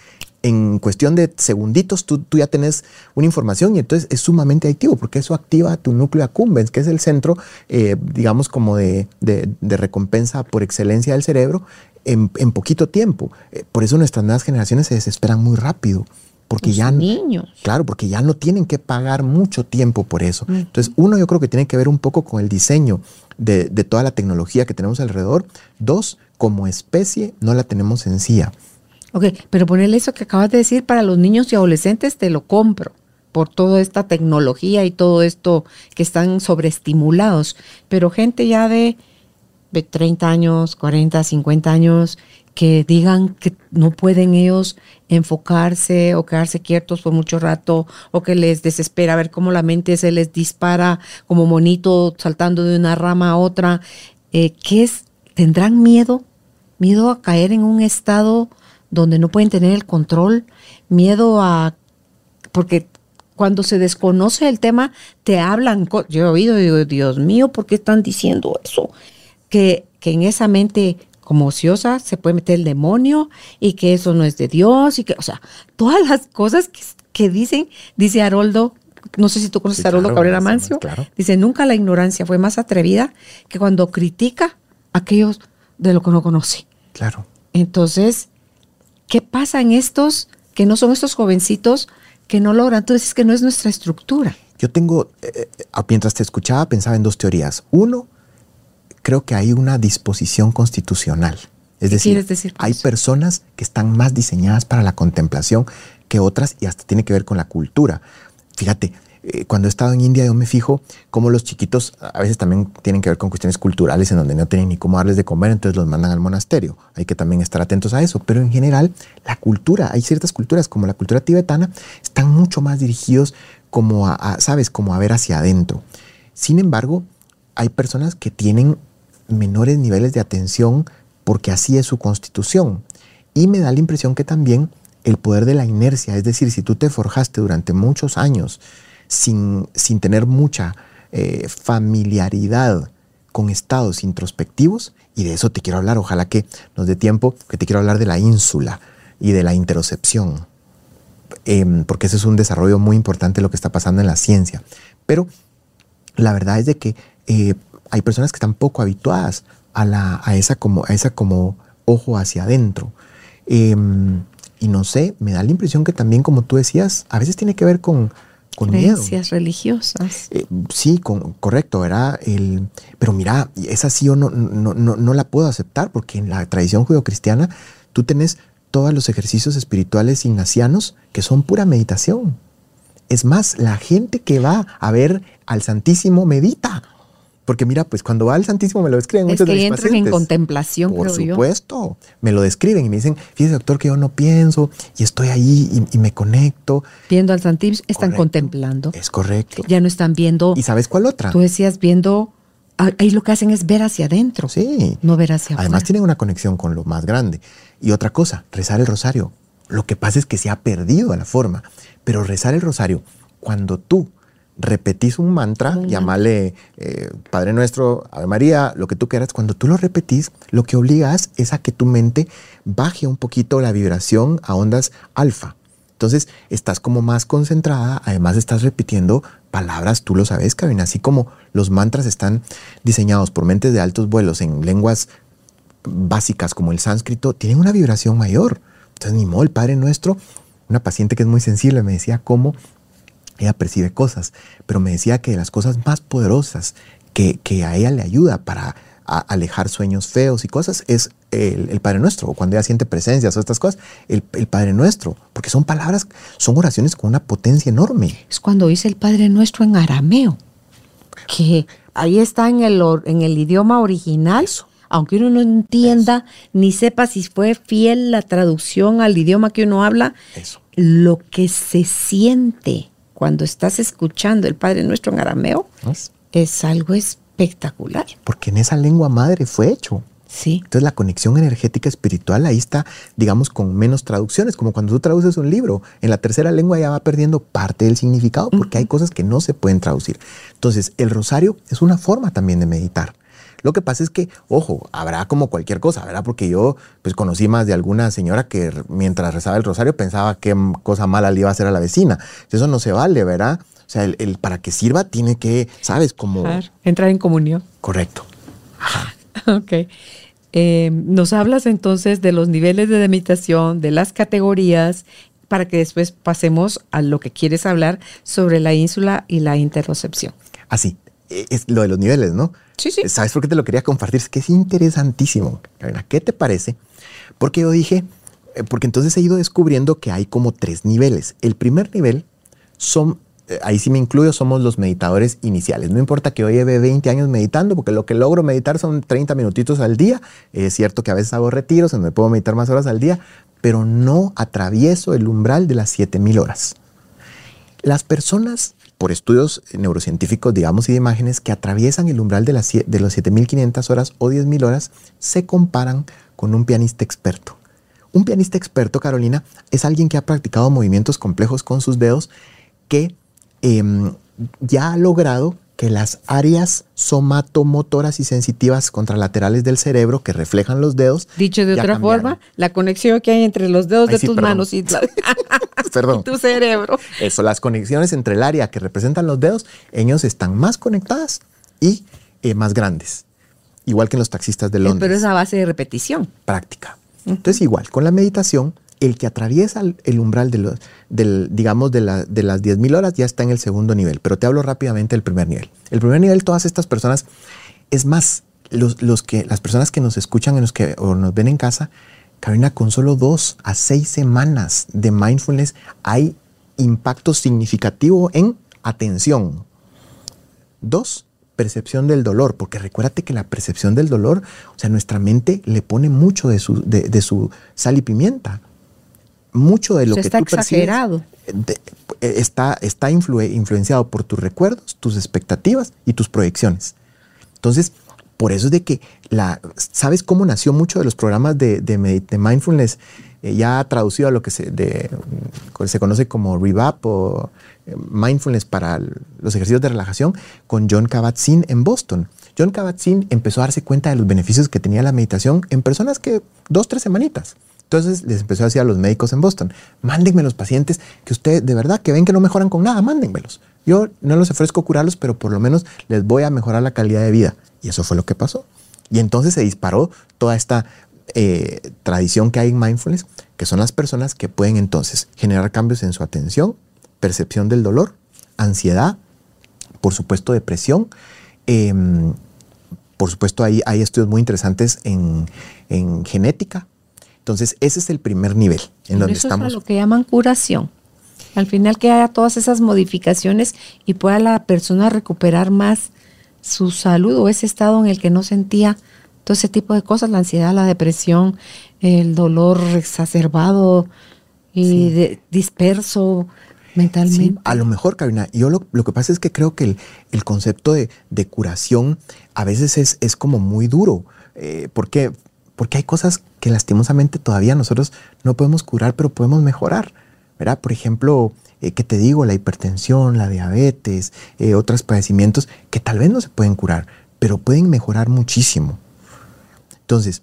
C: en cuestión de segunditos tú, tú ya tenés una información y entonces es sumamente adictivo porque eso activa tu núcleo accumbens, que es el centro, eh, digamos, como de, de- de recompensa por excelencia del cerebro en, en poquito tiempo. Eh, por eso nuestras nuevas generaciones se desesperan muy rápido. Porque
B: Los
C: ya,
B: niños.
C: Claro, porque ya no tienen que pagar mucho tiempo por eso. Entonces, uno, yo creo que tiene que ver un poco con el diseño de, de toda la tecnología que tenemos alrededor. Dos, como especie, no la tenemos sencilla.
B: Ok, pero ponerle eso que acabas de decir para los niños y adolescentes, te lo compro por toda esta tecnología y todo esto que están sobreestimulados. Pero gente ya de, de 30 años, 40, 50 años, que digan que no pueden ellos enfocarse o quedarse quietos por mucho rato o que les desespera ver cómo la mente se les dispara como monito saltando de una rama a otra. Eh, ¿Qué es? ¿Tendrán miedo? Miedo a caer en un estado donde no pueden tener el control, miedo a... porque cuando se desconoce el tema, te hablan, yo he oído y digo, Dios mío, ¿por qué están diciendo eso? Que, que en esa mente como ociosa se puede meter el demonio y que eso no es de Dios y que, o sea, todas las cosas que, que dicen, dice Haroldo, no sé si tú conoces
C: Sí,
B: a Haroldo
C: claro,
B: Cabrera Mancio,
C: claro.
B: dice, nunca la ignorancia fue más atrevida que cuando critica a aquellos de lo que no conoce.
C: Claro.
B: Entonces, ¿qué pasa en estos que no son estos jovencitos que no logran? Tú dices que no es nuestra estructura.
C: Yo tengo, eh, eh, mientras te escuchaba, pensaba en dos teorías. Uno, creo que hay una disposición constitucional. Es
B: ¿Qué
C: decir,
B: decir
C: hay personas que están más diseñadas para la contemplación que otras y hasta tiene que ver con la cultura. Fíjate, eh, cuando he estado en India yo me fijo cómo los chiquitos a veces también tienen que ver con cuestiones culturales en donde no tienen ni cómo darles de comer, entonces los mandan al monasterio. Hay que también estar atentos a eso. Pero en general, la cultura, hay ciertas culturas como la cultura tibetana, están mucho más dirigidos como a, a, ¿sabes? Como a ver hacia adentro. Sin embargo, hay personas que tienen menores niveles de atención porque así es su constitución. Y me da la impresión que también el poder de la inercia, es decir, si tú te forjaste durante muchos años sin, sin tener mucha eh, familiaridad con estados introspectivos y de eso te quiero hablar. Ojalá que nos dé tiempo, que te quiero hablar de la ínsula y de la interocepción, em, porque ese es un desarrollo muy importante lo que está pasando en la ciencia. Pero la verdad es de que eh, hay personas que están poco habituadas a, la, a, esa, como, a esa como ojo hacia adentro. Em, y no sé, me da la impresión que también, como tú decías, a veces tiene que ver con, con
B: Creencias religiosas.
C: Eh, sí, con, correcto, ¿verdad? El, pero mira, esa sí yo no, no, no, no la puedo aceptar porque en la tradición judeocristiana tú tenés todos los ejercicios espirituales ignacianos que son pura meditación. Es más, la gente que va a ver al Santísimo medita. Porque mira, pues cuando va al Santísimo me lo describen
B: es
C: muchos
B: que
C: de mis
B: entran
C: pacientes.
B: en contemplación,
C: Por
B: creo yo.
C: supuesto, me lo describen y me dicen, fíjese doctor que yo no pienso y estoy ahí y, y me conecto.
B: Viendo al Santísimo, están
C: Correcto.
B: contemplando.
C: Es correcto.
B: Ya no están viendo.
C: ¿Y sabes cuál otra?
B: Tú decías viendo. ah, Ahí lo que hacen es ver hacia adentro,
C: Sí.
B: no ver hacia
C: Además
B: afuera.
C: tienen una conexión con lo más grande. Y otra cosa, rezar el rosario. Lo que pasa es que se ha perdido la forma. Pero rezar el rosario, cuando tú repetís un mantra, llámale eh, Padre Nuestro, Ave María, lo que tú quieras, cuando tú lo repetís, lo que obligas es a que tu mente baje un poquito la vibración a ondas alfa. Entonces estás como más concentrada, además estás repitiendo palabras, tú lo sabes, Kevin, así como los mantras están diseñados por mentes de altos vuelos en lenguas básicas como el sánscrito tienen una vibración mayor. Entonces, ni modo, el Padre Nuestro, una paciente que es muy sensible, me decía cómo ella percibe cosas, pero me decía que de las cosas más poderosas que, que a ella le ayuda para a- alejar sueños feos y cosas es el, el Padre Nuestro, o cuando ella siente presencias o estas cosas, el, el Padre Nuestro, porque son palabras, son oraciones con una potencia enorme.
B: Es cuando dice el Padre Nuestro en arameo, que ahí está en el, en el idioma original, aunque uno no entienda ni sepa si fue fiel la traducción al idioma que uno habla,
C: Eso.
B: lo que se siente cuando estás escuchando el Padre Nuestro en arameo
C: ¿ves?
B: es algo espectacular.
C: Porque en esa lengua madre fue hecho.
B: Sí.
C: Entonces la conexión energética espiritual ahí está, digamos, con menos traducciones, como cuando tú traduces un libro, en la tercera lengua ya va perdiendo parte del significado porque hay cosas que no se pueden traducir. Entonces el rosario es una forma también de meditar. Lo que pasa es que, ojo, habrá como cualquier cosa, ¿verdad? Porque yo pues conocí más de alguna señora que mientras rezaba el rosario pensaba qué cosa mala le iba a hacer a la vecina. Eso no se vale, ¿verdad? O sea, el, el para que sirva tiene que, ¿sabes? Como...
B: Entrar en comunión.
C: Correcto.
B: Ok. Eh, nos hablas entonces de los niveles de meditación, de las categorías, para que después pasemos a lo que quieres hablar sobre la ínsula y la interocepción.
C: Así, e- es lo de los niveles, ¿no?
B: Sí, sí.
C: ¿Sabes por qué te lo quería compartir? Es que es interesantísimo. Karina, ¿qué te parece? Porque yo dije, eh, porque entonces he ido descubriendo que hay como tres niveles. El primer nivel son, eh, ahí sí me incluyo, somos los meditadores iniciales. No importa que yo lleve 20 años meditando, porque lo que logro meditar son 30 minutitos al día. Es cierto que a veces hago retiros en donde puedo meditar más horas al día, pero no atravieso el umbral de las 7000 horas. Las personas, por estudios neurocientíficos, digamos, y de imágenes, que atraviesan el umbral de, las, de los 7500 horas o 10000 horas, se comparan con un pianista experto. Un pianista experto, Carolina, es alguien que ha practicado movimientos complejos con sus dedos, que em, ya ha logrado que las áreas somatomotoras y sensitivas contralaterales del cerebro que reflejan los dedos.
B: Dicho de otra
C: cambiaron.
B: forma, la conexión que hay entre los dedos
C: Ay,
B: de
C: sí,
B: tus
C: perdón.
B: manos y, la-
C: Perdón.
B: y tu cerebro.
C: Eso, las conexiones entre el área que representan los dedos, ellos están más conectadas y eh, más grandes. Igual que en los taxistas de Londres.
B: Pero es a base de repetición.
C: práctica. Entonces, igual, con la meditación, el que atraviesa el, umbral de los, del, digamos, de, de las 10.000 horas ya está en el segundo nivel. Pero te hablo rápidamente del primer nivel. El primer nivel, todas estas personas, es más, los, los que, las personas que nos escuchan en los que, o nos ven en casa, Karina, con solo dos a seis semanas de mindfulness hay impacto significativo en atención. Dos, percepción del dolor, porque recuérdate que la percepción del dolor, o sea, nuestra mente le pone mucho de su, de su sal y pimienta. Mucho de lo
B: O sea,
C: que
B: está
C: tú percibes,
B: exagerado.
C: de- eh, está, está influe- influenciado por tus recuerdos, tus expectativas y tus proyecciones. Entonces, Por eso es de que, la, ¿sabes cómo nació mucho de los programas de, de, mindfulness? Eh, ya traducido a lo que se, de, se conoce como Revap o eh, mindfulness para los ejercicios de relajación con John Kabat-Zinn en Boston. John Kabat-Zinn empezó a darse cuenta de los beneficios que tenía la meditación en personas que dos, tres semanitas. Entonces les empezó a decir a los médicos en Boston, mándenme los pacientes que ustedes de verdad que ven que no mejoran con nada, mándenmelos. Yo no los ofrezco curarlos, pero por lo menos les voy a mejorar la calidad de vida. Y eso fue lo que pasó. Y entonces se disparó toda esta eh, tradición que hay en mindfulness, que son las personas que pueden entonces generar cambios en su atención, percepción del dolor, ansiedad, por supuesto depresión. Em, por supuesto hay, estudios muy interesantes en, genética. Entonces ese es el primer nivel en donde
B: eso
C: estamos.
B: Es lo que llaman curación. Al final que haya todas esas modificaciones y pueda la persona recuperar más su salud o ese estado en el que no sentía todo ese tipo de cosas, la ansiedad, la depresión, el dolor exacerbado y disperso mentalmente.
C: a lo mejor, Karina, yo lo, que pasa es que creo que el, concepto de, curación a veces es, es como muy duro. Eh, porque, porque hay cosas que lastimosamente todavía nosotros no podemos curar, pero podemos mejorar. ¿verdad? Por ejemplo, eh, ¿qué te digo? La hipertensión, la diabetes, eh, otros padecimientos que tal vez no se pueden curar, pero pueden mejorar muchísimo. Entonces,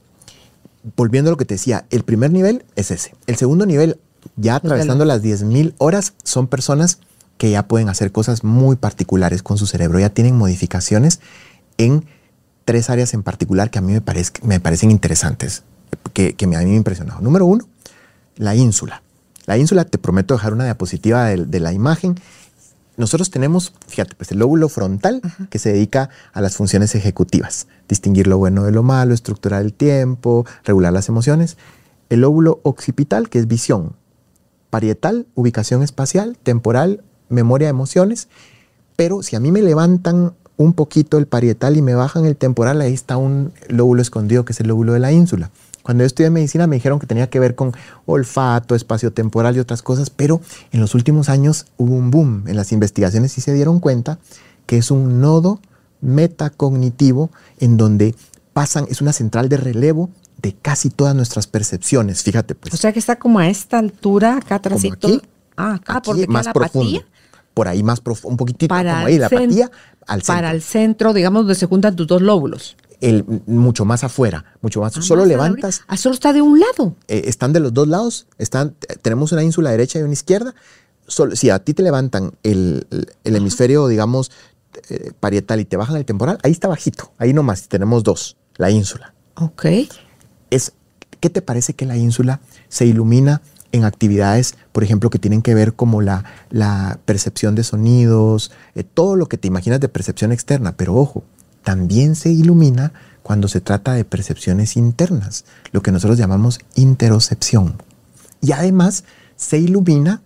C: volviendo a lo que te decía, el primer nivel es ese. El segundo nivel, ya atravesando las 10.000 horas, son personas que ya pueden hacer cosas muy particulares con su cerebro, ya tienen modificaciones en tres áreas en particular que a mí me, me parecen interesantes, que, que me, a mí me han impresionado. Número uno, la ínsula. La ínsula, te prometo dejar una diapositiva de, la imagen. Nosotros tenemos, fíjate, pues el lóbulo frontal que se dedica a las funciones ejecutivas, distinguir lo bueno de lo malo, estructurar el tiempo, regular las emociones. El lóbulo occipital, que es visión. Parietal, ubicación espacial, temporal, memoria de emociones. Pero si a mí me levantan un poquito el parietal y me bajan el temporal, ahí está un lóbulo escondido que es el lóbulo de la ínsula. Cuando yo estudié medicina me dijeron que tenía que ver con olfato, espacio temporal y otras cosas, pero en los últimos años hubo un boom en las investigaciones y se dieron cuenta que es un nodo metacognitivo en donde pasan, es una central de relevo de casi todas nuestras percepciones, fíjate pues.
B: O sea que está como a esta altura, acá atrás.
C: Aquí,
B: ah,
C: acá, porque más la profundo. Por ahí más profundo, un poquitito, para como ahí, la apatía al centro.
B: Para el centro, digamos, donde se juntan tus dos lóbulos
C: mucho más afuera, mucho más. Ah, solo levantas.
B: Ah, solo está de un lado.
C: Eh, están de los dos lados. Están, tenemos una ínsula derecha y una izquierda. Solo, si a ti te levantan el, hemisferio, digamos, eh, parietal y te bajan el temporal, ahí está bajito. Ahí nomás tenemos dos, la ínsula.
B: Ok.
C: Es, ¿Qué te parece que la ínsula se ilumina en actividades, por ejemplo, que tienen que ver como la, la percepción de sonidos, eh, todo lo que te imaginas de percepción externa? Pero ojo, también se ilumina cuando se trata de percepciones internas, lo que nosotros llamamos interocepción. Y además se ilumina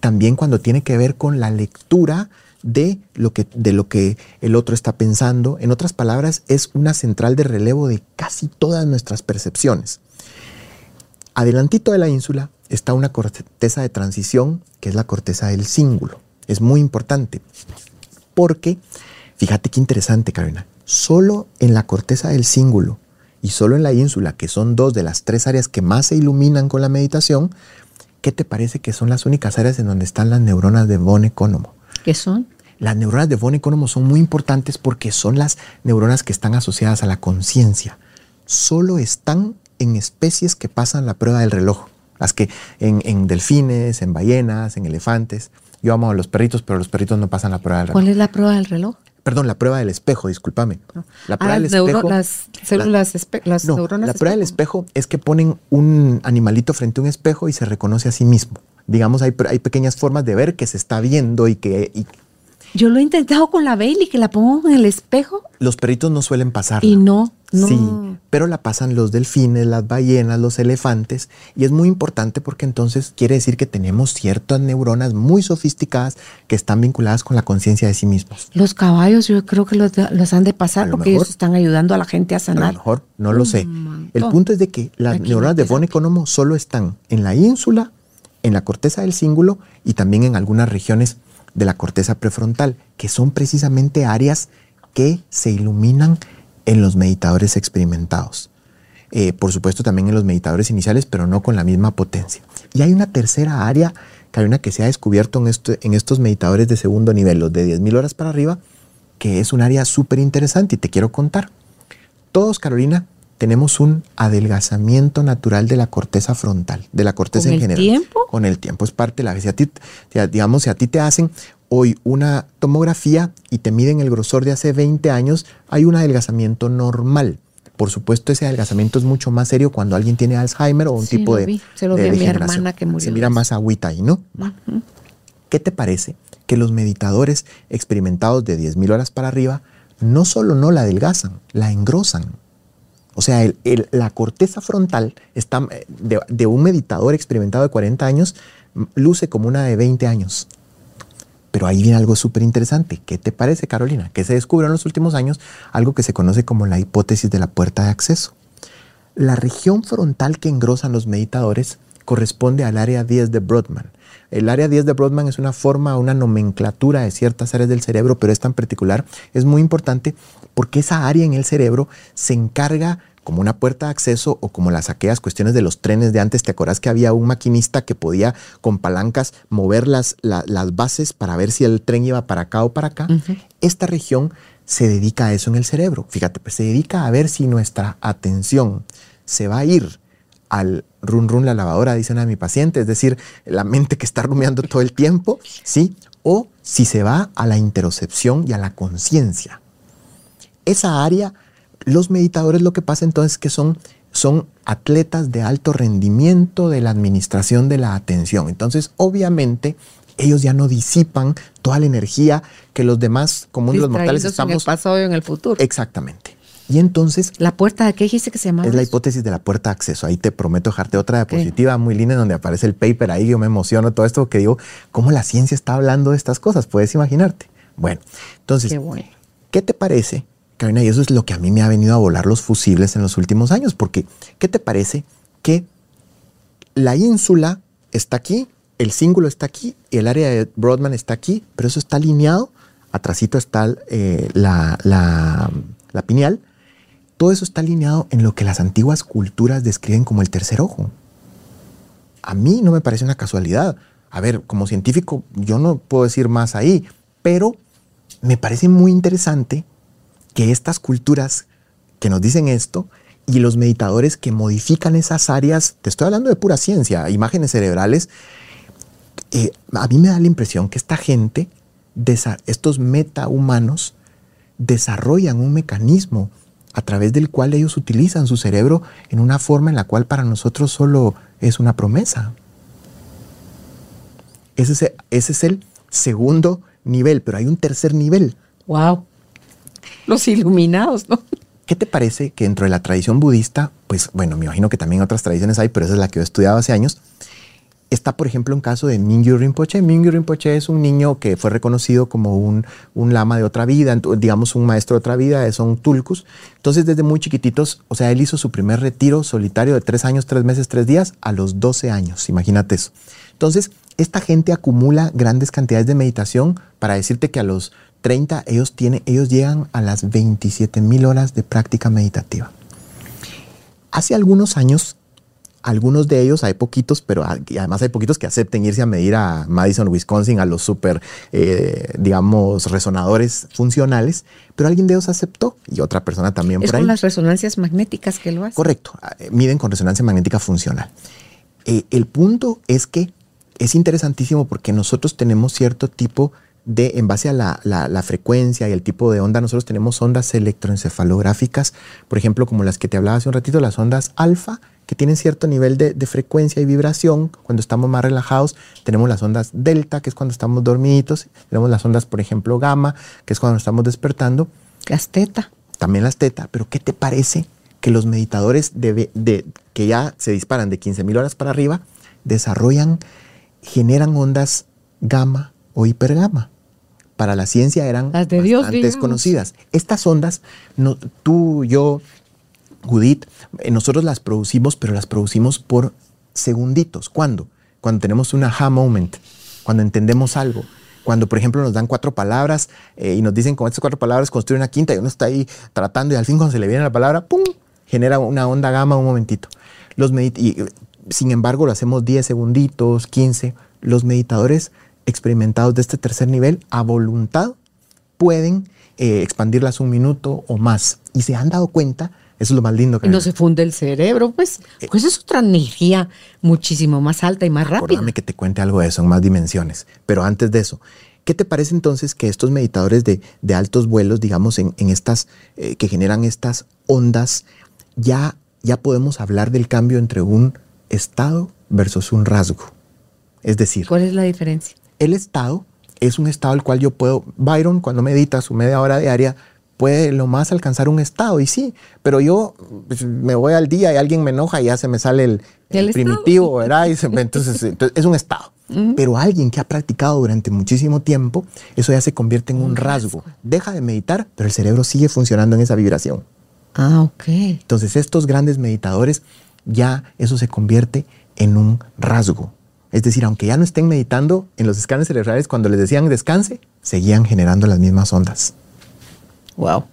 C: también cuando tiene que ver con la lectura de lo, que, de lo que el otro está pensando. En otras palabras, es una central de relevo de casi todas nuestras percepciones. Adelantito de la ínsula está una corteza de transición, que es la corteza del cíngulo. Es muy importante porque Fíjate qué interesante, Carolina. Solo en la corteza del cíngulo y solo en la ínsula, que son dos de las tres áreas que más se iluminan con la meditación, ¿qué te parece que son las únicas áreas en donde están las neuronas de von Economo?
B: ¿Qué son?
C: Las neuronas de von Economo son muy importantes porque son las neuronas que están asociadas a la conciencia. Solo están en especies que pasan la prueba del reloj. Las que en, en delfines, en ballenas, en elefantes. Yo amo a los perritos, pero los perritos no pasan la prueba del reloj.
B: ¿Cuál es la prueba del reloj?
C: perdón, la prueba del espejo, discúlpame.
B: La ah, prueba del espejo. las células, las
C: neuronas. La prueba del espejo es que ponen un animalito frente a un espejo y se reconoce a sí mismo. Digamos, hay, hay pequeñas formas de ver que se está viendo y que.
B: Yo lo he intentado con la Bailey, que la pongo en el espejo.
C: Los perritos no suelen pasar.
B: Y no, no.
C: Sí, pero la pasan los delfines, las ballenas, los elefantes. Y es muy importante porque entonces quiere decir que tenemos ciertas neuronas muy sofisticadas que están vinculadas con la conciencia de sí mismos.
B: Los caballos yo creo que los, han de pasar porque ellos están ayudando a la gente a sanar.
C: A lo mejor, no lo sé. El punto es de que las neuronas de von Economo solo están en la ínsula, en la corteza del cíngulo y también en algunas regiones de la corteza prefrontal, que son precisamente áreas que se iluminan en los meditadores experimentados. Eh, por supuesto también en los meditadores iniciales, pero no con la misma potencia. Y hay una tercera área, que hay una que se ha descubierto en, en estos meditadores de segundo nivel, los de 10.000 horas para arriba, que es un área súper interesante y te quiero contar. Todos, Carolina, tenemos un adelgazamiento natural de la corteza frontal, de la corteza en general. ¿Con el tiempo? Con el tiempo, es parte de la... Si a ti, digamos, si a ti te hacen hoy una tomografía y te miden el grosor de hace 20 años, hay un adelgazamiento normal. Por supuesto, ese adelgazamiento es mucho más serio cuando alguien tiene Alzheimer o un tipo de. Se lo vi a mi hermana que murió. Se mira más agüita ahí, ¿no? ¿Qué te parece que los meditadores experimentados de 10.000 horas para arriba no solo no la adelgazan, la engrosan? O sea, la corteza frontal está, de, de, un meditador experimentado de 40 años luce como una de 20 años. Pero ahí viene algo súper interesante. ¿Qué te parece, Carolina? Que se descubrió en los últimos años algo que se conoce como la hipótesis de la puerta de acceso. La región frontal que engrosan los meditadores corresponde al área 10 de Brodmann. El área 10 de Brodmann es una forma, una nomenclatura de ciertas áreas del cerebro, pero esta en particular es muy importante porque esa área en el cerebro se encarga como una puerta de acceso o como las aquellas cuestiones de los trenes de antes. ¿Te acuerdas que había un maquinista que podía con palancas mover las, las bases para ver si el tren iba para acá o para acá? Esta región se dedica a eso en el cerebro. Fíjate, pues se dedica a ver si nuestra atención se va a ir al run run la lavadora, dice una de mis pacientes, es decir, la mente que está rumiando todo el tiempo, ¿sí? O si se va a la interocepción y a la conciencia. Esa área los meditadores lo que pasa entonces es que son, son atletas de alto rendimiento de la administración de la atención. Entonces, obviamente, ellos ya no disipan toda la energía que los demás comunes, los mortales, estamos...
B: en el pasado y en el futuro.
C: Exactamente. Y entonces...
B: ¿La puerta de qué dijiste que se llama?
C: Es la hipótesis de la puerta de acceso. Ahí te prometo dejarte otra diapositiva muy linda donde aparece el paper. Ahí yo me emociono todo esto que digo, ¿cómo la ciencia está hablando de estas cosas? Puedes imaginarte. Bueno, entonces, qué, ¿qué te parece Karina, y eso es lo que a mí me ha venido a volar los fusibles en los últimos años, porque ¿qué te parece que la ínsula está aquí, el cíngulo está aquí el área de Broadman está aquí, pero eso está alineado, atrásito está eh, la, la, la pineal, todo eso está alineado en lo que las antiguas culturas describen como el tercer ojo. A mí no me parece una casualidad. A ver, como científico yo no puedo decir más ahí, pero me parece muy interesante que estas culturas que nos dicen esto y los meditadores que modifican esas áreas, te estoy hablando de pura ciencia, imágenes cerebrales, eh, a mí me da la impresión que esta gente, estos metahumanos, desarrollan un mecanismo a través del cual ellos utilizan su cerebro en una forma en la cual para nosotros solo es una promesa. Ese es, ese es el segundo nivel, pero hay un tercer nivel.
B: Wow los iluminados, ¿no?
C: ¿Qué te parece que dentro de la tradición budista, pues bueno, me imagino que también otras tradiciones hay, pero esa es la que yo he estudiado hace años, está por ejemplo un caso de Mingyu Rinpoche. Mingyu Rinpoche es un niño que fue reconocido como un, un lama de otra vida, digamos un maestro de otra vida, son tulkus. Entonces desde muy chiquititos, o sea, él hizo su primer retiro solitario de tres años, tres meses, tres días a los 12 años, imagínate eso. Entonces, esta gente acumula grandes cantidades de meditación para decirte que a los 30, ellos, tienen, ellos llegan a las 27 mil horas de práctica meditativa. Hace algunos años, algunos de ellos, hay poquitos, pero además hay poquitos que acepten irse a medir a Madison, Wisconsin, a los super, eh, digamos, resonadores funcionales, pero alguien de ellos aceptó y otra persona también
B: es con las resonancias magnéticas que lo hacen.
C: Correcto, eh, miden con resonancia magnética funcional. Eh, el punto es que es interesantísimo porque nosotros tenemos cierto tipo de de, en base a la, frecuencia y el tipo de onda, nosotros tenemos ondas electroencefalográficas, por ejemplo, como las que te hablaba hace un ratito, las ondas alfa, que tienen cierto nivel de, frecuencia y vibración cuando estamos más relajados. Tenemos las ondas delta, que es cuando estamos dormiditos. Tenemos las ondas, por ejemplo, gamma, que es cuando estamos despertando.
B: Las teta.
C: También las teta. Pero ¿qué te parece que los meditadores de, que ya se disparan de 15.000 horas para arriba desarrollan, generan ondas gamma o hipergamma? Para la ciencia eran bastante desconocidas. Estas ondas, no, tú, yo, Judith, eh, nosotros las producimos, pero las producimos por segunditos. ¿Cuándo? Cuando tenemos un aha moment, cuando entendemos algo. Cuando, por ejemplo, nos dan cuatro palabras eh, y nos dicen con estas cuatro palabras construye una quinta y uno está ahí tratando y al fin cuando se le viene la palabra, ¡pum! genera una onda gamma un momentito. Los y, sin embargo, lo hacemos 10 segunditos, 15. Los meditadores experimentados de este tercer nivel, a voluntad, pueden eh, expandirlas un minuto o más. Y se han dado cuenta, eso es lo más lindo que...
B: Y no se funde el cerebro, pues, eh, pues es otra energía muchísimo más alta y más rápida.
C: Acuérdame que te cuente algo de eso, en más dimensiones. Pero antes de eso, ¿Qué te parece entonces que estos meditadores de, altos vuelos, digamos, en, estas, eh, que generan estas ondas, ya, ya podemos hablar del cambio entre un estado versus un rasgo? Es decir,
B: ¿cuál es la diferencia?
C: El estado es un estado al cual yo puedo, Byron cuando medita su media hora diaria, puede lo más alcanzar un estado, y sí, pero yo pues, me voy al día y alguien me enoja y ya se me sale el, primitivo, ¿verdad? entonces, es un estado. Pero alguien que ha practicado durante muchísimo tiempo, eso ya se convierte en un, rasgo. Deja de meditar, pero el cerebro sigue funcionando en esa vibración.
B: Ah, ok.
C: Entonces estos grandes meditadores, ya eso se convierte en un rasgo. Es decir, aunque ya no estén meditando, en los escáneres cerebrales cuando les decían descanse, seguían generando las mismas ondas.
B: Wow.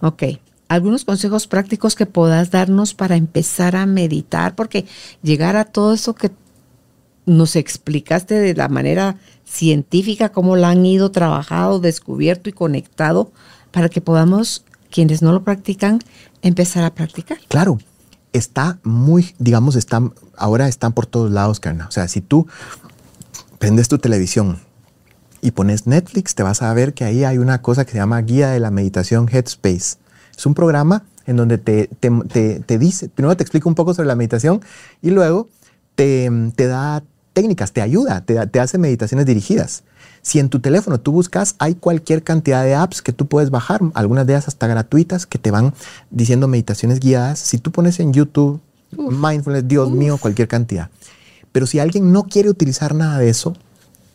B: Ok. Algunos consejos prácticos que puedas darnos para empezar a meditar, porque llegar a todo eso que nos explicaste de la manera científica, cómo lo han ido trabajado, descubierto y conectado, para que podamos, quienes no lo practican, empezar a practicar.
C: Claro, está muy, digamos, ahora están por todos lados, Karna. O sea, si tú prendes tu televisión y pones Netflix, te vas a ver que ahí hay una cosa que se llama Guía de la Meditación Headspace. Es un programa en donde te, te, dice, primero te explica un poco sobre la meditación y luego te, da técnicas, te ayuda, te, te hace meditaciones dirigidas. Si en tu teléfono tú buscas, hay cualquier cantidad de apps que tú puedes bajar, algunas de ellas hasta gratuitas, que te van diciendo meditaciones guiadas. Si tú pones en YouTube, mindfulness, Dios mío, cualquier cantidad. Pero si alguien no quiere utilizar nada de eso,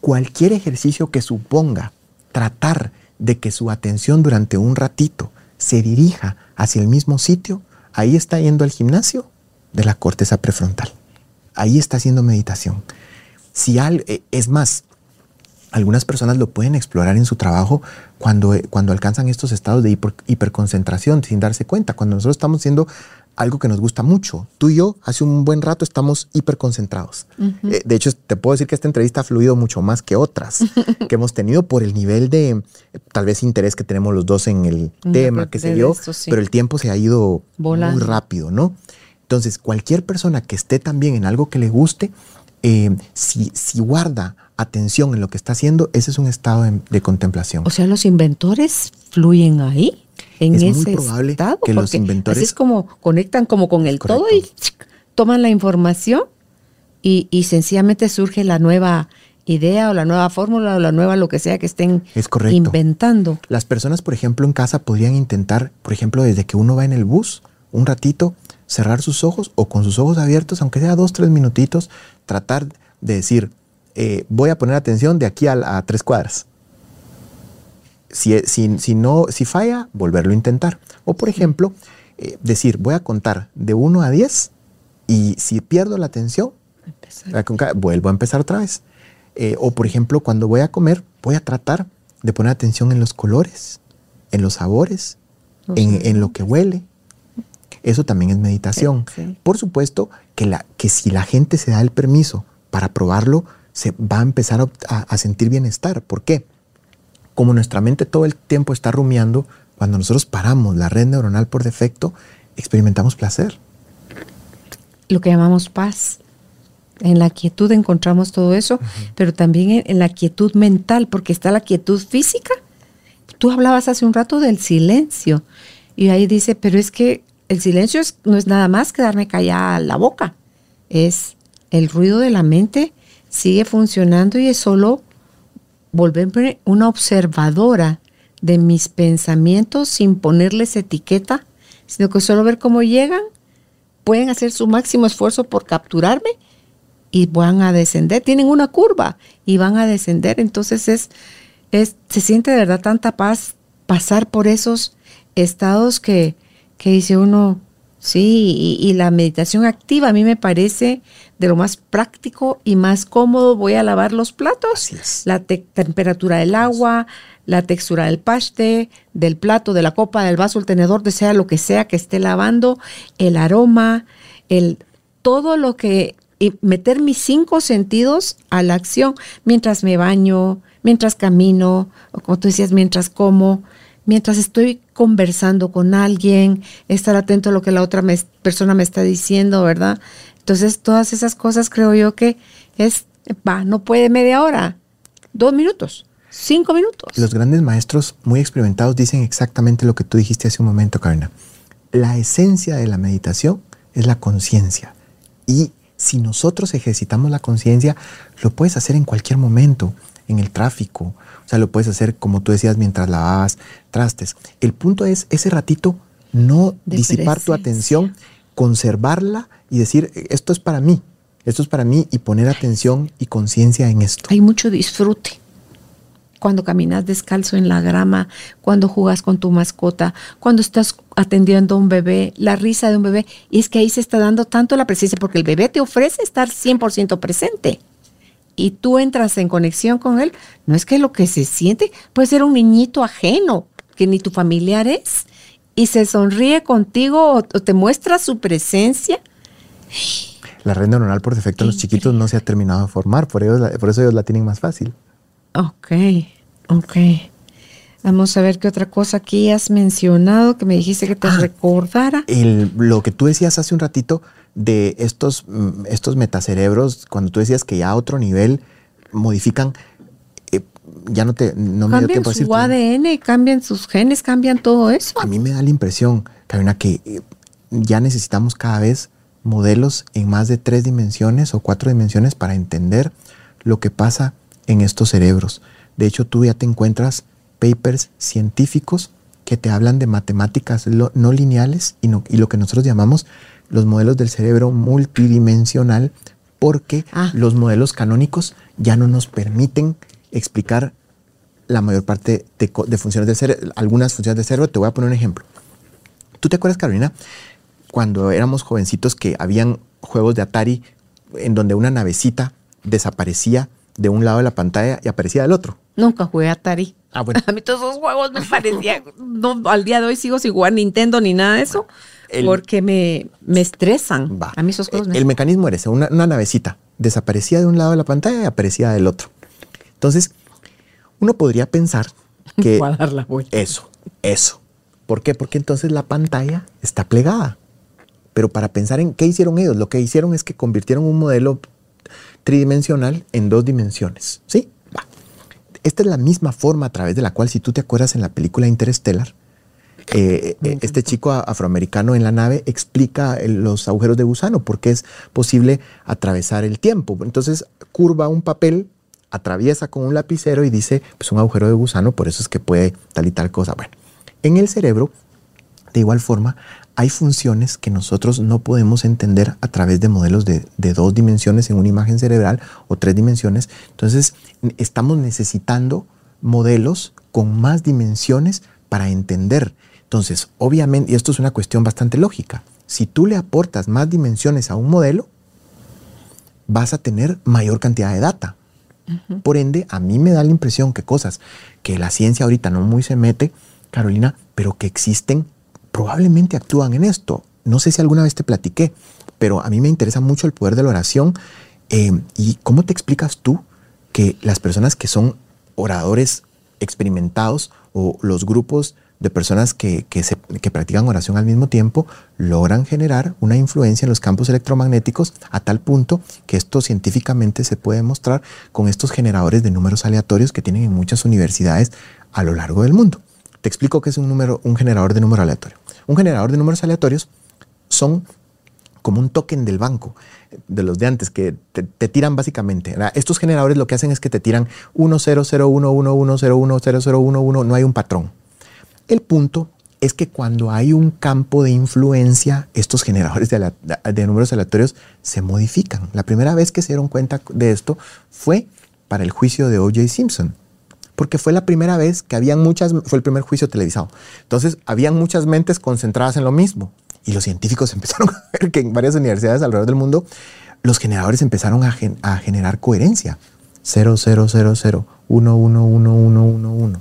C: cualquier ejercicio que suponga tratar de que su atención durante un ratito se dirija hacia el mismo sitio, ahí está yendo al gimnasio de la corteza prefrontal. Ahí está haciendo meditación. Si al, eh, es más, algunas personas lo pueden explorar en su trabajo cuando, eh, cuando alcanzan estos estados de hiperconcentración sin darse cuenta. Cuando nosotros estamos haciendo algo que nos gusta mucho. Tú y yo hace un buen rato estamos hiperconcentrados. concentrados. Eh, de hecho, te puedo decir que esta entrevista ha fluido mucho más que otras que hemos tenido por el nivel de tal vez interés que tenemos los dos en el tema, que se yo, pero el tiempo se ha ido muy rápido, ¿no? Entonces, cualquier persona que esté también en algo que le guste, eh, si, si guarda atención en lo que está haciendo, ese es un estado de contemplación.
B: O sea, los inventores fluyen ahí en
C: es
B: ese
C: muy probable que los inventores
B: es como conectan como con el todo y toman la información y, sencillamente surge la nueva idea o la nueva fórmula o la nueva lo que sea que estén inventando.
C: Las personas, por ejemplo, en casa podrían intentar, por ejemplo, desde que uno va en el bus, un ratito, cerrar sus ojos o con sus ojos abiertos, aunque sea dos, tres minutitos, tratar de decir, eh, voy a poner atención de aquí a tres cuadras si, si, no, si falla, volverlo a intentar. O por ejemplo, eh, decir, voy a contar de 1 a 10 y si pierdo la atención, vuelvo a empezar otra vez. Eh, o por ejemplo, cuando voy a comer, voy a tratar de poner atención en los colores, en los sabores, en, lo que huele. Eso también es meditación. Por supuesto que, la, que si la gente se da el permiso para probarlo, se va a empezar a, a sentir bienestar. ¿Por qué? como nuestra mente todo el tiempo está rumiando, cuando nosotros paramos la red neuronal por defecto, experimentamos placer.
B: Lo que llamamos paz. En la quietud encontramos todo eso, pero también en, la quietud mental, porque está la quietud física. Tú hablabas hace un rato del silencio y ahí dice, pero es que el silencio no es nada más quedarme callada la boca, es el ruido de la mente sigue funcionando y es solo volverme una observadora de mis pensamientos sin ponerles etiqueta, sino que solo ver cómo llegan, pueden hacer su máximo esfuerzo por capturarme y van a descender. Tienen una curva y van a descender. Entonces es, es se siente de verdad tanta paz pasar por esos estados que, que dice uno, Sí, y, la meditación activa a mí me parece de lo más práctico y más cómodo. Voy a lavar los platos, la temperatura del agua, la textura del paste, del plato, de la copa, del vaso, el tenedor, de sea lo que sea que esté lavando, el aroma, el todo lo que y meter mis cinco sentidos a la acción mientras me baño, mientras camino, o como tú decías, mientras como, mientras estoy conversando con alguien, estar atento a lo que la otra persona me está diciendo, ¿verdad? Entonces, todas esas cosas creo yo que es, va, no puede media hora, dos minutos, cinco minutos.
C: Los grandes maestros muy experimentados dicen exactamente lo que tú dijiste hace un momento, Karina. La esencia de la meditación es la conciencia. Y si nosotros ejercitamos la conciencia, lo puedes hacer en cualquier momento, en el tráfico, o sea, lo puedes hacer como tú decías mientras lavas trastes. El punto es ese ratito no disipar tu atención, conservarla y decir, esto es para mí, esto es para mí y poner atención y conciencia en esto.
B: Hay mucho disfrute cuando caminas descalzo en la grama, cuando jugas con tu mascota, cuando estás atendiendo a un bebé, la risa de un bebé. Y es que ahí se está dando tanto la presencia porque el bebé te ofrece estar 100% presente. Y tú entras en conexión con él. No es que lo que se siente puede ser un niñito ajeno, que ni tu familiar es, y se sonríe contigo o, te muestra su presencia.
C: La red neuronal por defecto en los chiquitos no se ha terminado de formar, por, por eso ellos la tienen más fácil.
B: Ok, ok. Vamos a ver qué otra cosa aquí has mencionado que me dijiste que te ah, recordara.
C: lo que tú decías hace un ratito de estos, mm, estos metacerebros, cuando tú decías que ya a otro nivel modifican, ya no te no
B: me dio tiempo su ADN, cambian sus genes, cambian todo eso.
C: A mí me da la impresión, Karina, que eh, ya necesitamos cada vez modelos en más de tres dimensiones o cuatro dimensiones para entender lo que pasa en estos cerebros. De hecho, tú ya te encuentras papers científicos que te hablan de matemáticas no lineales y, lo que nosotros llamamos los modelos del cerebro multidimensional, porque ah. los modelos canónicos ya no nos permiten explicar la mayor parte de, funciones del cerebro, algunas funciones del cerebro. Te voy a poner un ejemplo. ¿Tú te acuerdas, Carolina, cuando éramos jovencitos que habían juegos de Atari en donde una navecita desaparecía de un lado de la pantalla y aparecía del otro.
B: Nunca jugué Atari. Ah, bueno. A mí todos esos juegos me parecían. No, al día de hoy sigo sin jugar Nintendo ni nada de eso. porque me, me estresan. A mí esos juegos
C: el, el mecanismo era ese, una, navecita. Desaparecía de un lado de la pantalla y aparecía del otro. Entonces, uno podría pensar que.
B: dar la
C: eso, eso. ¿Por qué? Porque entonces la pantalla está plegada. Pero para pensar en qué hicieron ellos, lo que hicieron es que convirtieron un modelo tridimensional en dos dimensiones. ¿Sí? Va. Esta es la misma forma a través de la cual, si tú te acuerdas en la película Interstellar, eh, eh, este chico afroamericano en la nave explica los agujeros de gusano, porque es posible atravesar el tiempo. Entonces curva un papel, atraviesa con un lapicero y dice, pues un agujero de gusano, por eso es que puede tal y tal cosa. Bueno, en el cerebro, de igual forma, hay funciones que nosotros no podemos entender a través de modelos de, dos dimensiones en una imagen cerebral o tres dimensiones. Entonces, estamos necesitando modelos con más dimensiones para entender. Entonces, obviamente, y esto es una cuestión bastante lógica, si tú le aportas más dimensiones a un modelo, vas a tener mayor cantidad de data. Por ende, a mí me da la impresión que cosas que la ciencia ahorita no muy se mete, Carolina, pero que existen probablemente actúan en esto. No sé si alguna vez te platiqué, pero a mí me interesa mucho el poder de la oración. Eh, ¿Y cómo te explicas tú que las personas que son oradores experimentados o los grupos de personas que, que, practican oración al mismo tiempo logran generar una influencia en los campos electromagnéticos a tal punto que esto científicamente se puede mostrar con estos generadores de números aleatorios que tienen en muchas universidades a lo largo del mundo. Te explico qué es un, número, un generador de número aleatorio. Un generador de números aleatorios son como un token del banco, de los de antes, que te, tiran básicamente. Estos generadores lo que hacen es que te tiran 1001110100111, no hay un patrón. El punto es que cuando hay un campo de influencia, estos generadores de, números aleatorios se modifican. La primera vez que se dieron cuenta de esto fue para el juicio de O.J. Simpson porque fue la primera vez que habían muchas, fue el primer juicio televisado. Entonces, habían muchas mentes concentradas en lo mismo. y los científicos empezaron a ver que en varias universidades alrededor del mundo los generadores empezaron a, a generar coherencia. 0, 0, 0, 0, 1, 1, 1, 1, 1, 1.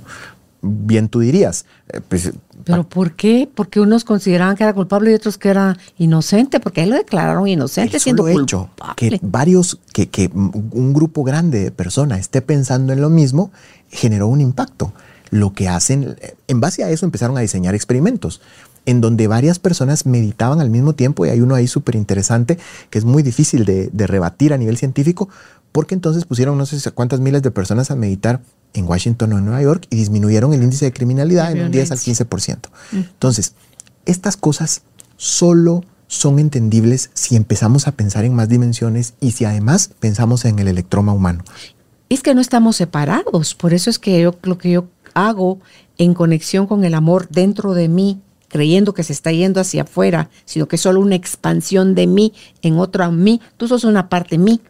C: Bien tú dirías.
B: Eh, pues, ¿Pero por qué? Porque unos consideraban que era culpable y otros que era inocente, porque él lo declararon inocente siendo hecho
C: que varios, que, que un grupo grande de personas esté pensando en lo mismo, generó un impacto. Lo que hacen, en base a eso empezaron a diseñar experimentos en donde varias personas meditaban al mismo tiempo y hay uno ahí súper interesante que es muy difícil de, de, rebatir a nivel científico porque entonces pusieron no sé cuántas miles de personas a meditar en Washington o en Nueva York y disminuyeron el índice de criminalidad en un 10 al 15%. Entonces, estas cosas solo son entendibles si empezamos a pensar en más dimensiones y si además pensamos en el electroma humano.
B: Es que no estamos separados, por eso es que yo, lo que yo hago en conexión con el amor dentro de mí, creyendo que se está yendo hacia afuera, sino que es solo una expansión de mí en otra mí. Tú sos una parte mí.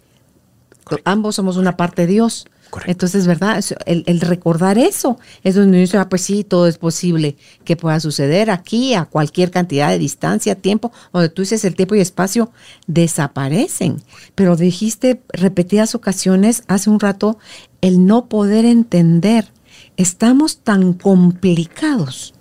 B: Ambos somos una parte de Dios. Entonces, ¿verdad? El, recordar eso es donde dice, ah, pues sí, todo es posible que pueda suceder aquí a cualquier cantidad de distancia, tiempo, donde tú dices el tiempo y espacio desaparecen. Pero dijiste repetidas ocasiones hace un rato el no poder entender. Estamos tan complicados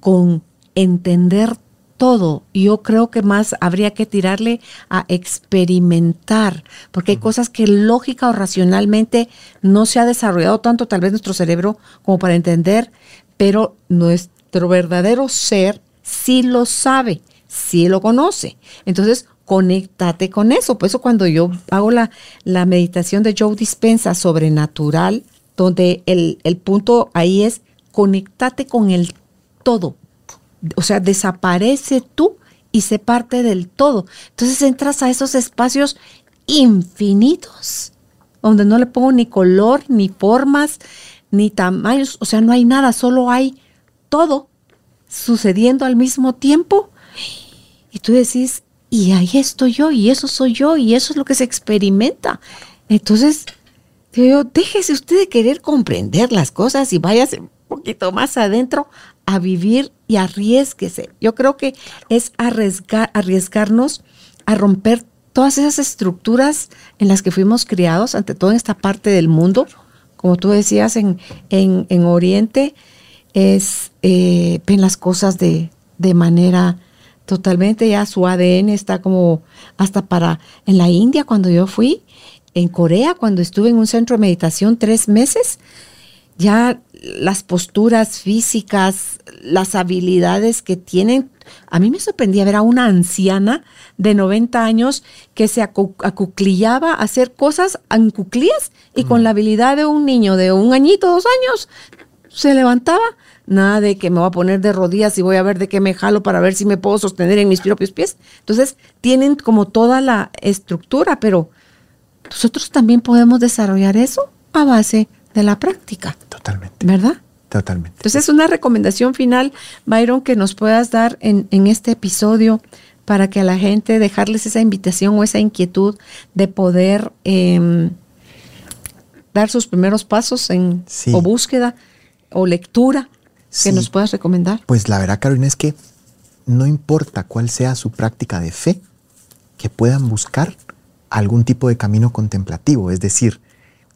B: con entender todo. Yo creo que más habría que tirarle a experimentar, porque hay cosas que lógica o racionalmente no se ha desarrollado tanto tal vez nuestro cerebro como para entender, pero nuestro verdadero ser sí lo sabe, sí lo conoce. Entonces, conéctate con eso. Por eso cuando yo hago la, la meditación de Joe Dispensa sobrenatural, donde el, el punto ahí es conéctate con el todo o sea, desaparece tú y se parte del todo. Entonces entras a esos espacios infinitos, donde no le pongo ni color, ni formas, ni tamaños, o sea, no hay nada, solo hay todo sucediendo al mismo tiempo. Y tú decís, y ahí estoy yo, y eso soy yo, y eso es lo que se experimenta. Entonces, yo, déjese usted de querer comprender las cosas y váyase un poquito más adentro a vivir y arriesguese. Yo creo que es arriesgar, arriesgarnos a romper todas esas estructuras en las que fuimos criados, ante todo en esta parte del mundo. Como tú decías, en, en, Oriente es, eh, ven las cosas de, de manera totalmente, ya su ADN está como hasta para, en la India cuando yo fui, en Corea cuando estuve en un centro de meditación tres meses, ya las posturas físicas, las habilidades que tienen. A mí me sorprendía ver a una anciana de 90 años que se acuclillaba a hacer cosas en cuclillas y con la habilidad de un niño de un añito, dos años, se levantaba. Nada de que me voy a poner de rodillas y voy a ver de qué me jalo para ver si me puedo sostener en mis propios pies. Entonces, tienen como toda la estructura, pero nosotros también podemos desarrollar eso a base de la práctica.
C: Totalmente.
B: ¿Verdad?
C: Totalmente.
B: Entonces, una recomendación final, Byron, que nos puedas dar en, este episodio para que a la gente dejarles esa invitación o esa inquietud de poder em, dar sus primeros pasos en o búsqueda o lectura que nos puedas recomendar.
C: Pues la verdad, Carolina, es que no importa cuál sea su práctica de fe, que puedan buscar algún tipo de camino contemplativo, es decir,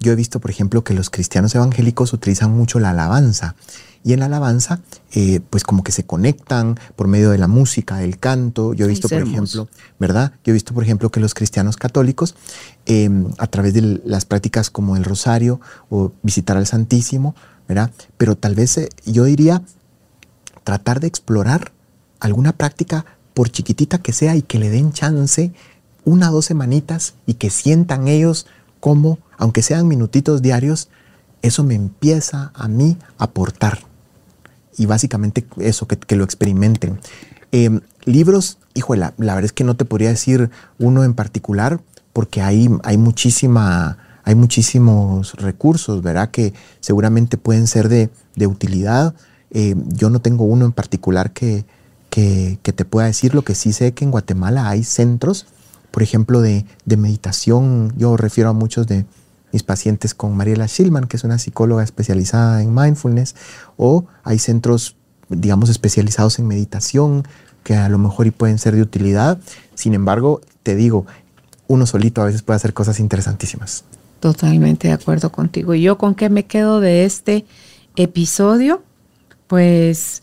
C: yo he visto, por ejemplo, que los cristianos evangélicos utilizan mucho la alabanza. Y en la alabanza, eh, pues como que se conectan por medio de la música, del canto. Yo he visto, por ejemplo, ¿verdad? Yo he visto, por ejemplo, que los cristianos católicos, em, a través de las prácticas como el rosario o visitar al Santísimo, ¿verdad? Pero tal vez eh, yo diría tratar de explorar alguna práctica, por chiquitita que sea, y que le den chance una o dos semanitas y que sientan ellos cómo, aunque sean minutitos diarios, eso me empieza a mí a aportar. Y básicamente eso, que, lo experimenten. Em, libros, híjole, la, verdad es que no te podría decir uno en particular, porque hay, hay, muchísima, hay muchísimos recursos, ¿verdad? Que seguramente pueden ser de, utilidad. Em, yo no tengo uno en particular que, que, que, te pueda decir. Lo que sí sé que en Guatemala hay centros por ejemplo, de, meditación. Yo refiero a muchos de mis pacientes con Mariela Schillman, que es una psicóloga especializada en mindfulness, o hay centros, digamos, especializados en meditación, que a lo mejor y pueden ser de utilidad. Sin embargo, te digo, uno solito a veces puede hacer cosas interesantísimas.
B: Totalmente de acuerdo contigo. ¿Y yo con qué me quedo de este episodio? Pues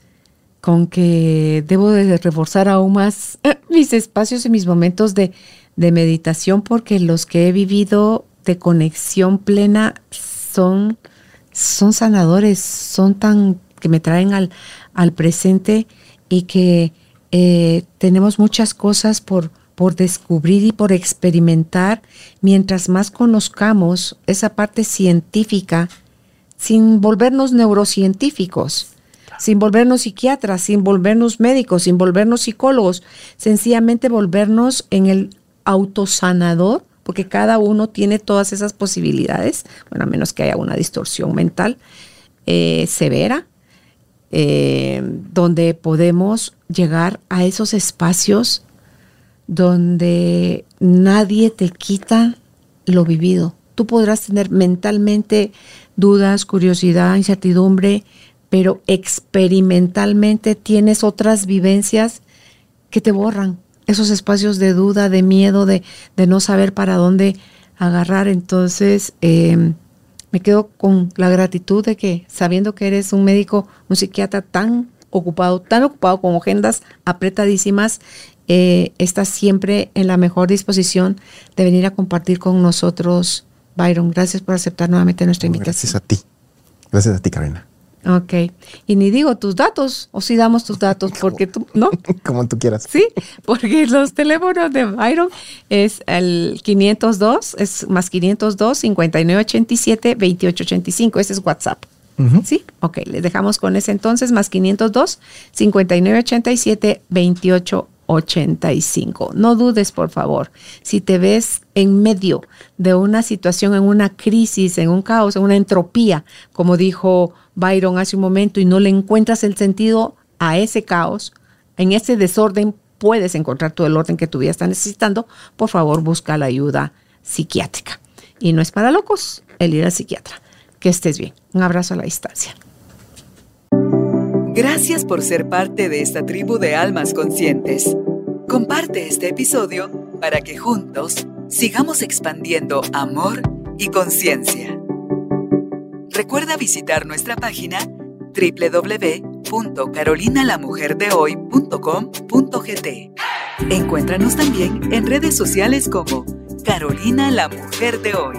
B: con que debo de reforzar aún más mis espacios y mis momentos de, de meditación porque los que he vivido de conexión plena son, son sanadores, son tan que me traen al, al presente y que eh, tenemos muchas cosas por, por descubrir y por experimentar, mientras más conozcamos esa parte científica, sin volvernos neurocientíficos, sin volvernos psiquiatras, sin volvernos médicos, sin volvernos psicólogos, sencillamente volvernos en el autosanador, porque cada uno tiene todas esas posibilidades, bueno, a menos que haya una distorsión mental eh, severa, eh, donde podemos llegar a esos espacios donde nadie te quita lo vivido. Tú podrás tener mentalmente dudas, curiosidad, incertidumbre, pero experimentalmente tienes otras vivencias que te borran. Esos espacios de duda, de miedo, de, no saber para dónde agarrar. Entonces, em, me quedo con la gratitud de que sabiendo que eres un médico, un psiquiatra tan ocupado, tan ocupado con agendas apretadísimas eh, estás siempre en la mejor disposición de venir a compartir con nosotros. Byron, gracias por aceptar nuevamente nuestra invitación.
C: Gracias a ti. Gracias a ti, Karina.
B: Ok. Y ni digo tus datos, o si damos tus datos, porque tú, ¿no?
C: Como tú quieras.
B: Sí, porque los teléfonos de Byron es el 502, es más 502 5987 2885. Ese es WhatsApp. Sí, ok, les dejamos con ese entonces, más 502 5987 2885. 85. No dudes, por favor. Si te ves en medio de una situación, en una crisis, en un caos, en una entropía, como dijo Byron hace un momento, y no le encuentras el sentido a ese caos, en ese desorden puedes encontrar todo el orden que tu vida está necesitando, por favor busca la ayuda psiquiátrica. Y no es para locos el ir al psiquiatra. Que estés bien. Un abrazo a la distancia.
A: Gracias por ser parte de esta tribu de almas conscientes. Comparte este episodio para que juntos sigamos expandiendo amor y conciencia. Recuerda visitar nuestra página www.carolinalamujerdehoy.com.gt. Encuéntranos también en redes sociales como Carolina la Mujer de Hoy.